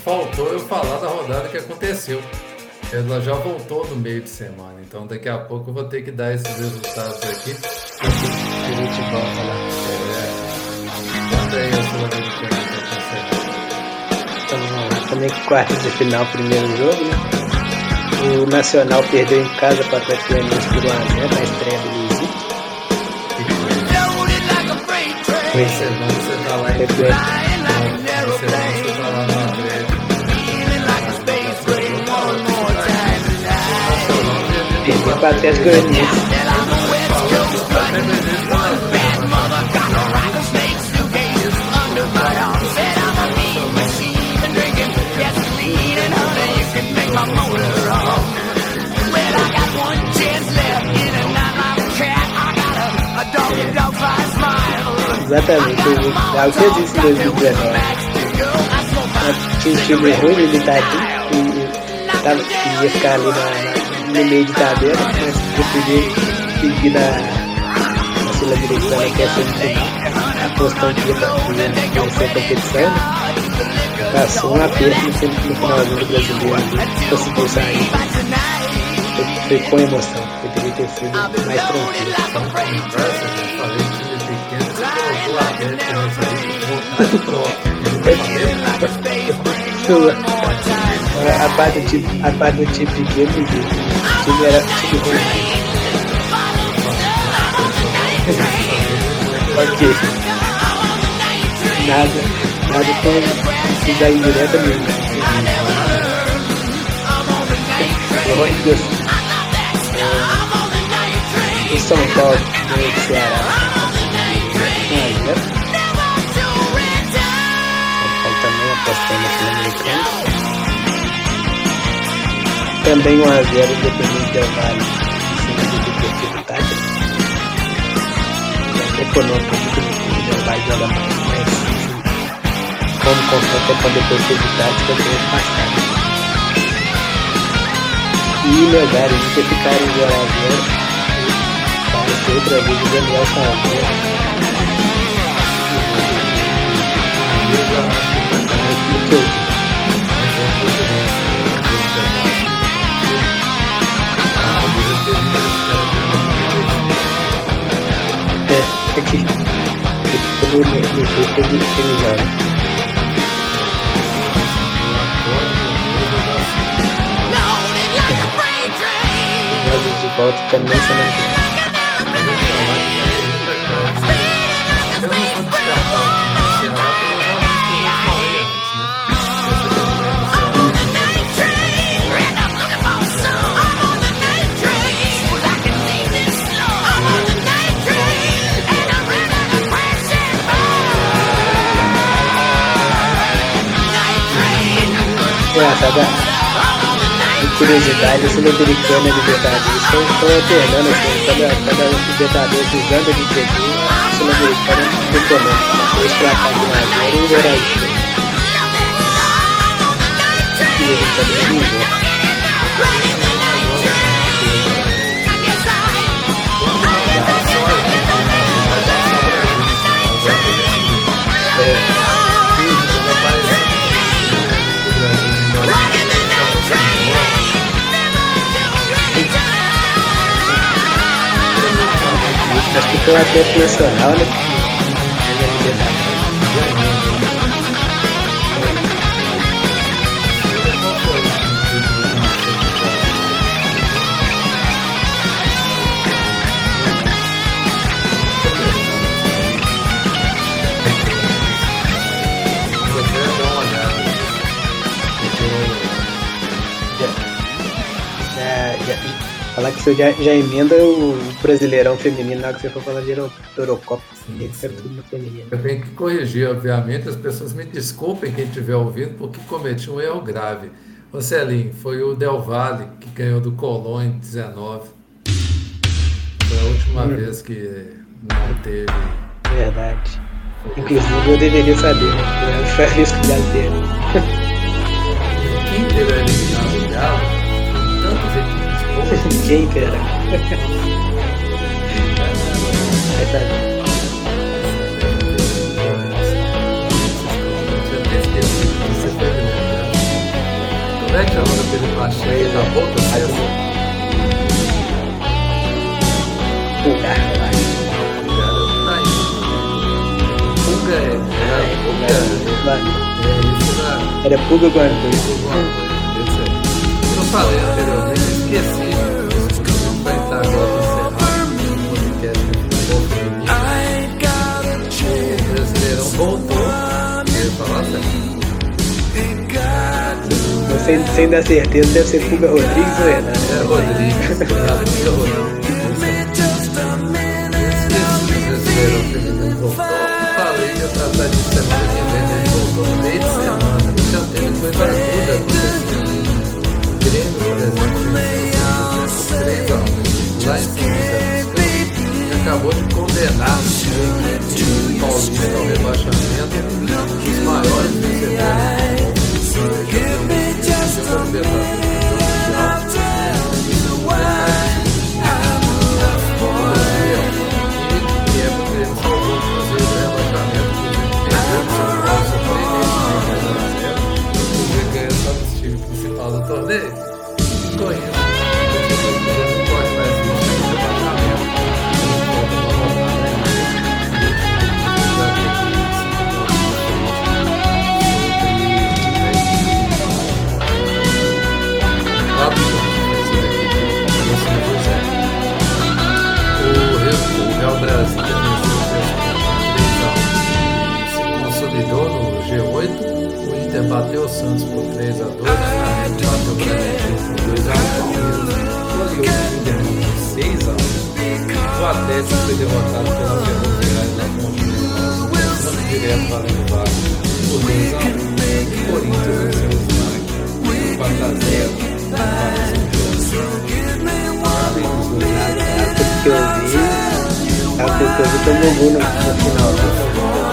faltou eu falar da rodada que aconteceu. Ela já voltou no meio de semana, então daqui a pouco eu vou ter que dar esses resultados aqui. A gente volta lá. Quando aí a Sul-Americana. Também quartas de final, primeiro jogo, né? O Nacional perdeu em casa para o Atlético Goianiense por 1x0 na estreia do Luizito. Foi Semana você tá lá em você a cat. I got a, a doggy dog fight smile. Exatamente. Eu, eu tinha dito em 2019. Tinha um time ruim, limitadinho, e, e tava, ia ficar ali na, na- no meio de tabela, mas preferi seguir na, na Sul-Americana, que é semifinal, apostando que ia vencer a competição. né? Passou um aperto no, fin- no finalzinho do brasileiro, conseguiu sair. Foi, foi com emoção, poderia ter sido mais tranquilo. Eu a parte do time, a parte o time era time ruim. ok. Nada, nada com usar indireta mesmo. Olha, o São Paulo ganhou do Ceará. Também 1x0 Independente Del Vale em cima do Táchira. Econômico do Del Vale joga mais, mas como confronto é com Deportivo Táchira, ganhou passado. E Melgar e Inter ficaram em 0x0. Apareceu outra vez o Daniel Salvador. É, Todo no no jogo ele ele joga. Jogos de volta também semana que Engraçada a curiosidade, a Sul-Americana Libertadores estão estão alternando assim, cada, cada Libertadores usando de TV, Sul-Americana retomando. Dois pra cá de Madeira e um Brasil. E a Libertadores não falar que você já, já emenda o Brasileirão Feminino na hora que você for falar de Euro- Eurocopa. Tem que ser tudo no feminino. Eu tenho que corrigir, obviamente, as pessoas me desculpem quem estiver ouvindo, porque cometi um erro grave. Ô Celinho, foi o Del Valle que ganhou do Colón em 19. Foi a última vez que não teve. Verdade. Inclusive eu deveria saber, né? Eu faria isso com o dele. Quem terá eliminado o Galo? Ninguém cara. Aí tá. Como é que chama aquele passeio da boca? Aí eu Pulgar, Puga, acho. Né? Pulgar, é. Pulgar, é. Era pulga com a coisa. Eu falei anteriormente, esqueci. Sei, sem dar certeza, deve ser Pulga Rodrigues ou. É. do Libertadores. Bateu o Santos por 3 a 2 O Flamengo bateu o Bragantino por 2 a 1 Palmeiras goleou o por 6 a 1 O Atlético foi derrotado pela Ferroviária na Ponte Passando direto valendo vaga por 2 a 1 O Corinthians venceu o Smack 4 a 0 A que eu vi, a que eu vi tomou gol no final.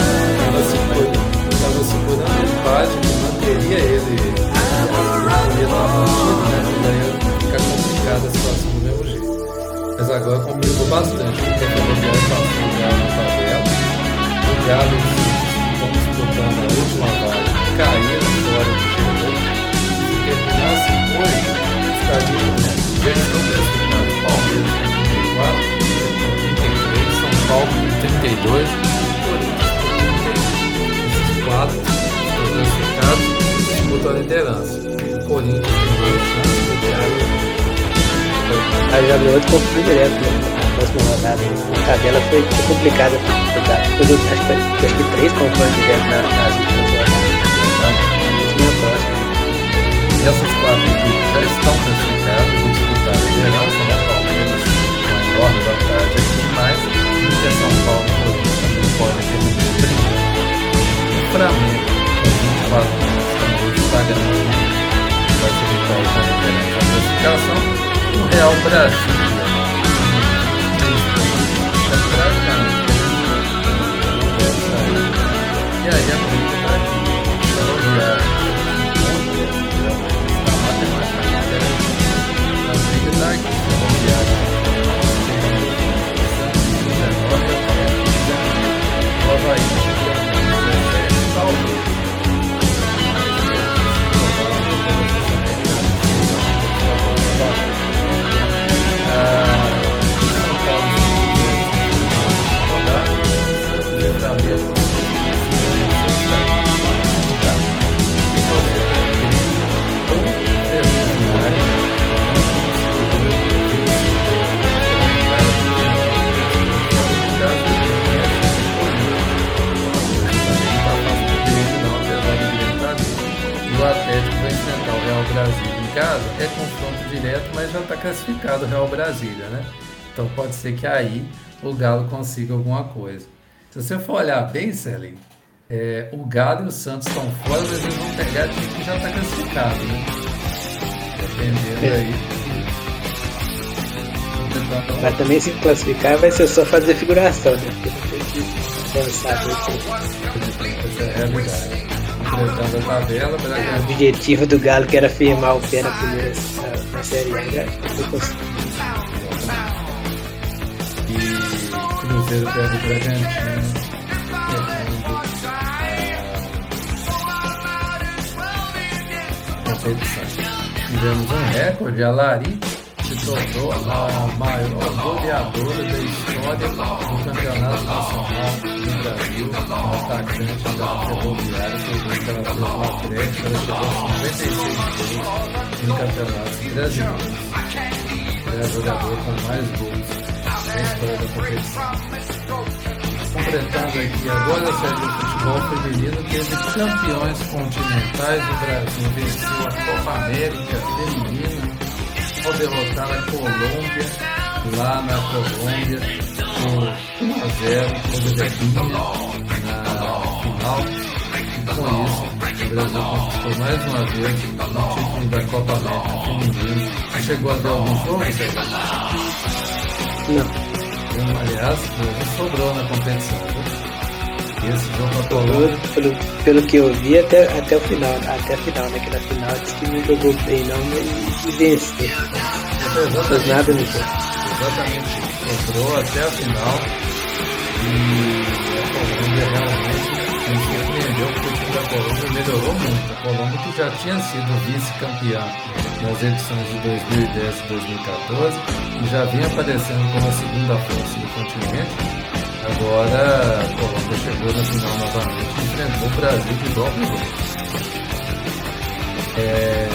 Agora complicou bastante, porque a Ferroviária passou o Galo na tabela. O Galo o Santos estão disputando a última vaga, caíram fora do G8. Se terminasse hoje, estaria, né? Já estão classificados. Palmeiras com 34, Inter com 33, São Paulo com 32, Corinthians quatro estão classificados disputam a liderança. Corinthians tem dois. Ganhou outro confronto direto né? na próxima rodada. A tabela foi, complicada eu acho, que- acho que três confrontos direto na, nas últimas rodadas. Isso na próxima. Essas quatro equipes já estão classificadas, vão disputar a liderança, né? Palmeiras com a enorme vantagem aqui, mas São Paulo e também podem terminar primeiro. O Flamengo, com 24 anos, também está garantido, vai ser vitória na liderança da classificação. O Real Brasil, E aí a briga tá aqui. Ferroviária. A matemática é a briga E o Atlético vai enfrentar o Real Brasília em casa. É confronto direto, mas já está classificado o Real Brasília, né? Então pode ser que aí o Galo consiga alguma coisa. Se você for olhar bem, Celinho, é, o Galo e o Santos estão fora, mas eles vão pegar time que já está classificado, né? Dependendo É. aí. Então, Mas também se classificar vai ser só fazer figuração, né? Porque não tem que pensar muito. é a tabela, O Bragantino. objetivo do Galo que era firmar o pé na primeira na, na Série A já foi conseguido. E Cruzeiro pega o Bragantino. perdendo a competição. tivemos um recorde, a Lari se tornou a maior goleadora da história do Campeonato Nacional do Brasil, no atacante da Ferroviária, que ela fez no Atlético, ela chegou a 56 gols em campeonatos brasileiros. É a jogadora com mais gols completando aqui agora a série do futebol feminino teve campeões continentais do Brasil, venceu a Copa América feminina ao derrotar a Colômbia lá na Colômbia por 1 a 0 contra a Guiné na final. E com isso, o Brasil conquistou mais uma vez o título da Copa América feminina. Chegou a algum jogo, Sérgio? Não. Aliás, sobrou na competição. Viu? Esse jogo a Pelo, pelo, pelo que eu vi até, até o final, até a final, né? Que na final disse que não jogou bem não, mas venceu. Não fez nada no jogo. Exatamente. Sobrou até a final. E a Colômbia realmente me surpreendeu da Colômbia melhorou muito. A Colômbia que já tinha sido vice-campeã nas edições de 2010 e 2014 e já vinha aparecendo como a segunda força do continente. Agora a Colômbia chegou na final novamente e enfrentou o Brasil de igual para igual. É,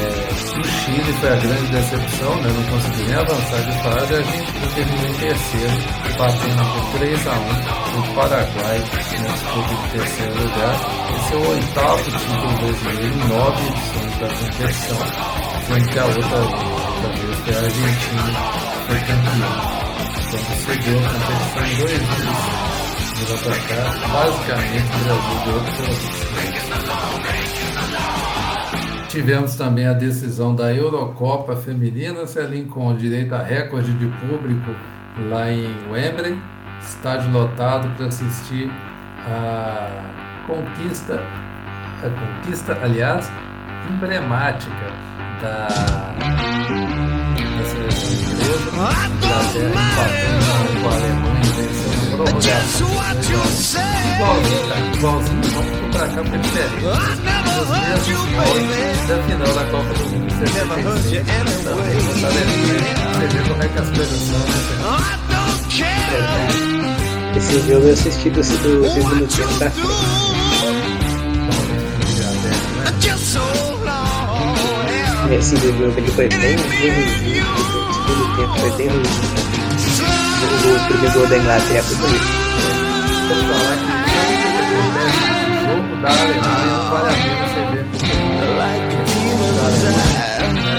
o Chile foi a grande decepção, né? não conseguiu nem avançar de fase, a Argentina terminou em terceiro, batendo por 3 a 1 o Paraguai na disputa de terceiro lugar. Esse é o oitavo título brasileiro nove edições da competição, sendo que a outra, outra vez foi a Argentina que foi campeã. Então cedeu a competição em dois dias. De lá pra cá, basicamente o Brasil deu outro Tivemos também a decisão da Eurocopa Feminina, Celim com direito a recorde de público lá em Wembley, estádio lotado para assistir a conquista, a conquista, aliás, emblemática da, da seleção inglesa, Inglaterra empatando com a Alemanha. Igualzinho, igualzinho, vamos pra cá é diferente. Da final da Copa do Mundo. Você vê como é que as né? Esse jogo eu assisti do, do segundo tempo da frente. Esse jogo ele foi bem ruimzinho. O segundo tempo foi bem ruimzinho. O, o primeiro gol da Inglaterra foi bonito. Vou falar que o jogo da Alemanha não vale a pena você ver.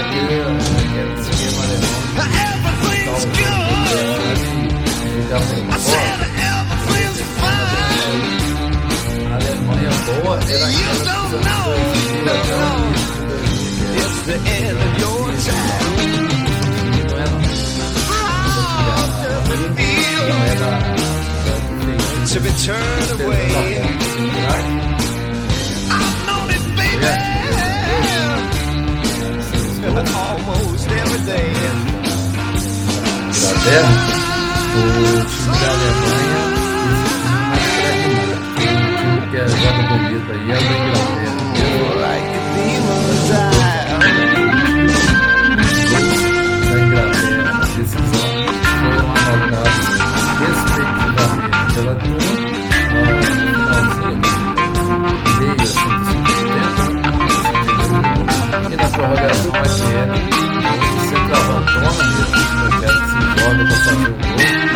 Aquele esquema alemão. A Alemanha Não é da... To be turned away. Almost every day. Inglaterra, o time da Alemanha esse time mais pragmático. O time que joga bonito aí é o da Inglaterra. E na prorrogação a Tiene, onde sempre abandona mesmo o projeto se joga para fazer o gol,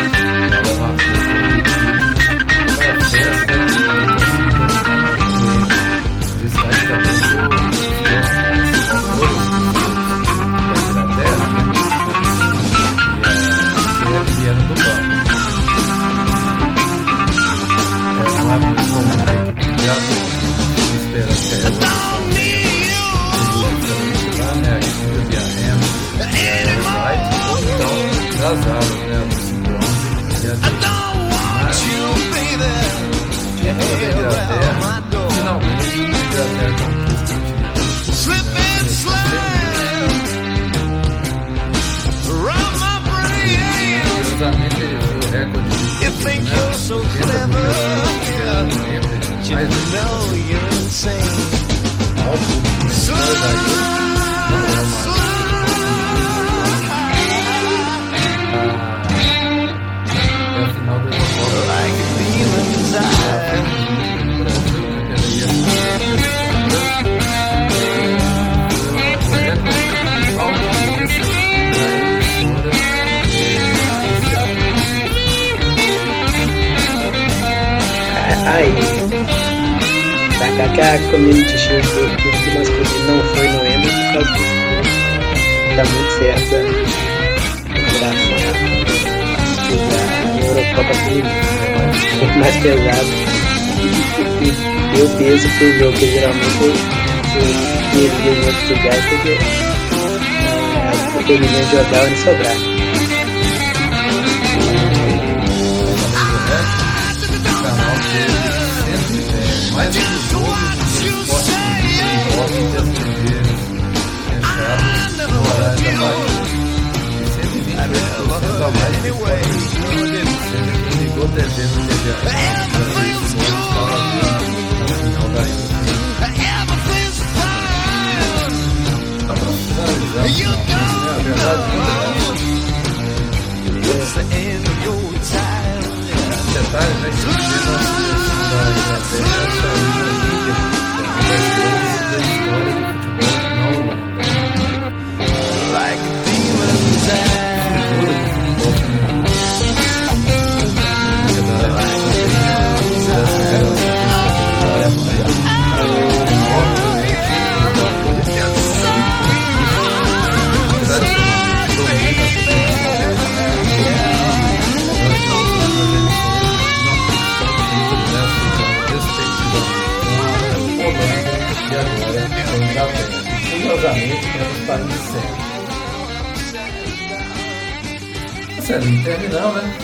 sempre. Marcelinho, terminamos, né?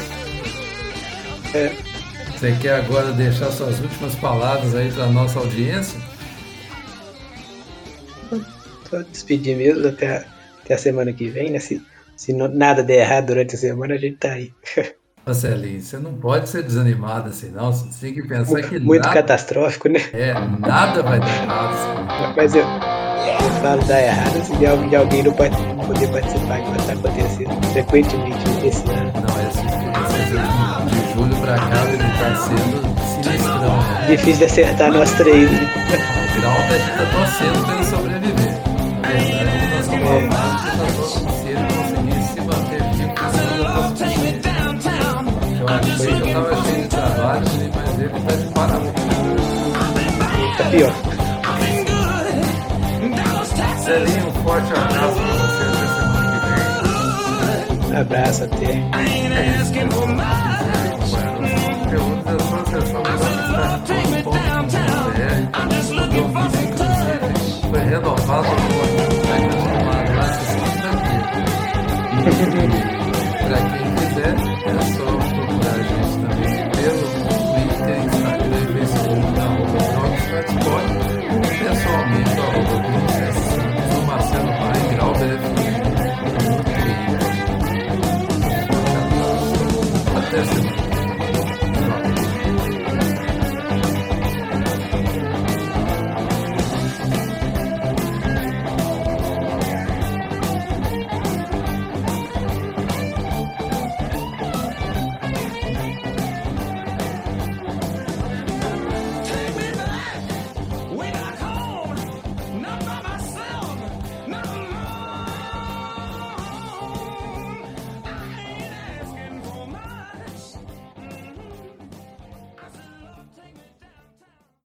É, Você quer agora deixar suas últimas palavras aí para nossa audiência? só despedir mesmo até, até a semana que vem, né? Se, se não- nada der errado durante a semana, a gente tá aí. Marcelinho, você não pode ser desanimado assim, não. Você tem que pensar que Muito nada, catastrófico, né? é, nada vai dar errado. assim. Mas eu, eu falo dar errado se de alguém, de alguém não pode poder participar, que vai estar acontecendo frequentemente esse ano. Não, essa experiência de, de julho para cá ele tá sendo sinistrão, né? Difícil de acertar nós três, né? O grau a gente tá torcendo para ele sobreviver. Tá. Eu achei que eu tava cheio de trabalho, mas ele tá de parabéns. Tá pior. Celinho, um forte abraço para você até semana que vem. Abraço até. Foi renovado. Para quem quiser, é só procurar a gente também pelo Twitter, Instagram e Facebook, na arroba pessoalmente, Maia, Grauber FM. Até semana.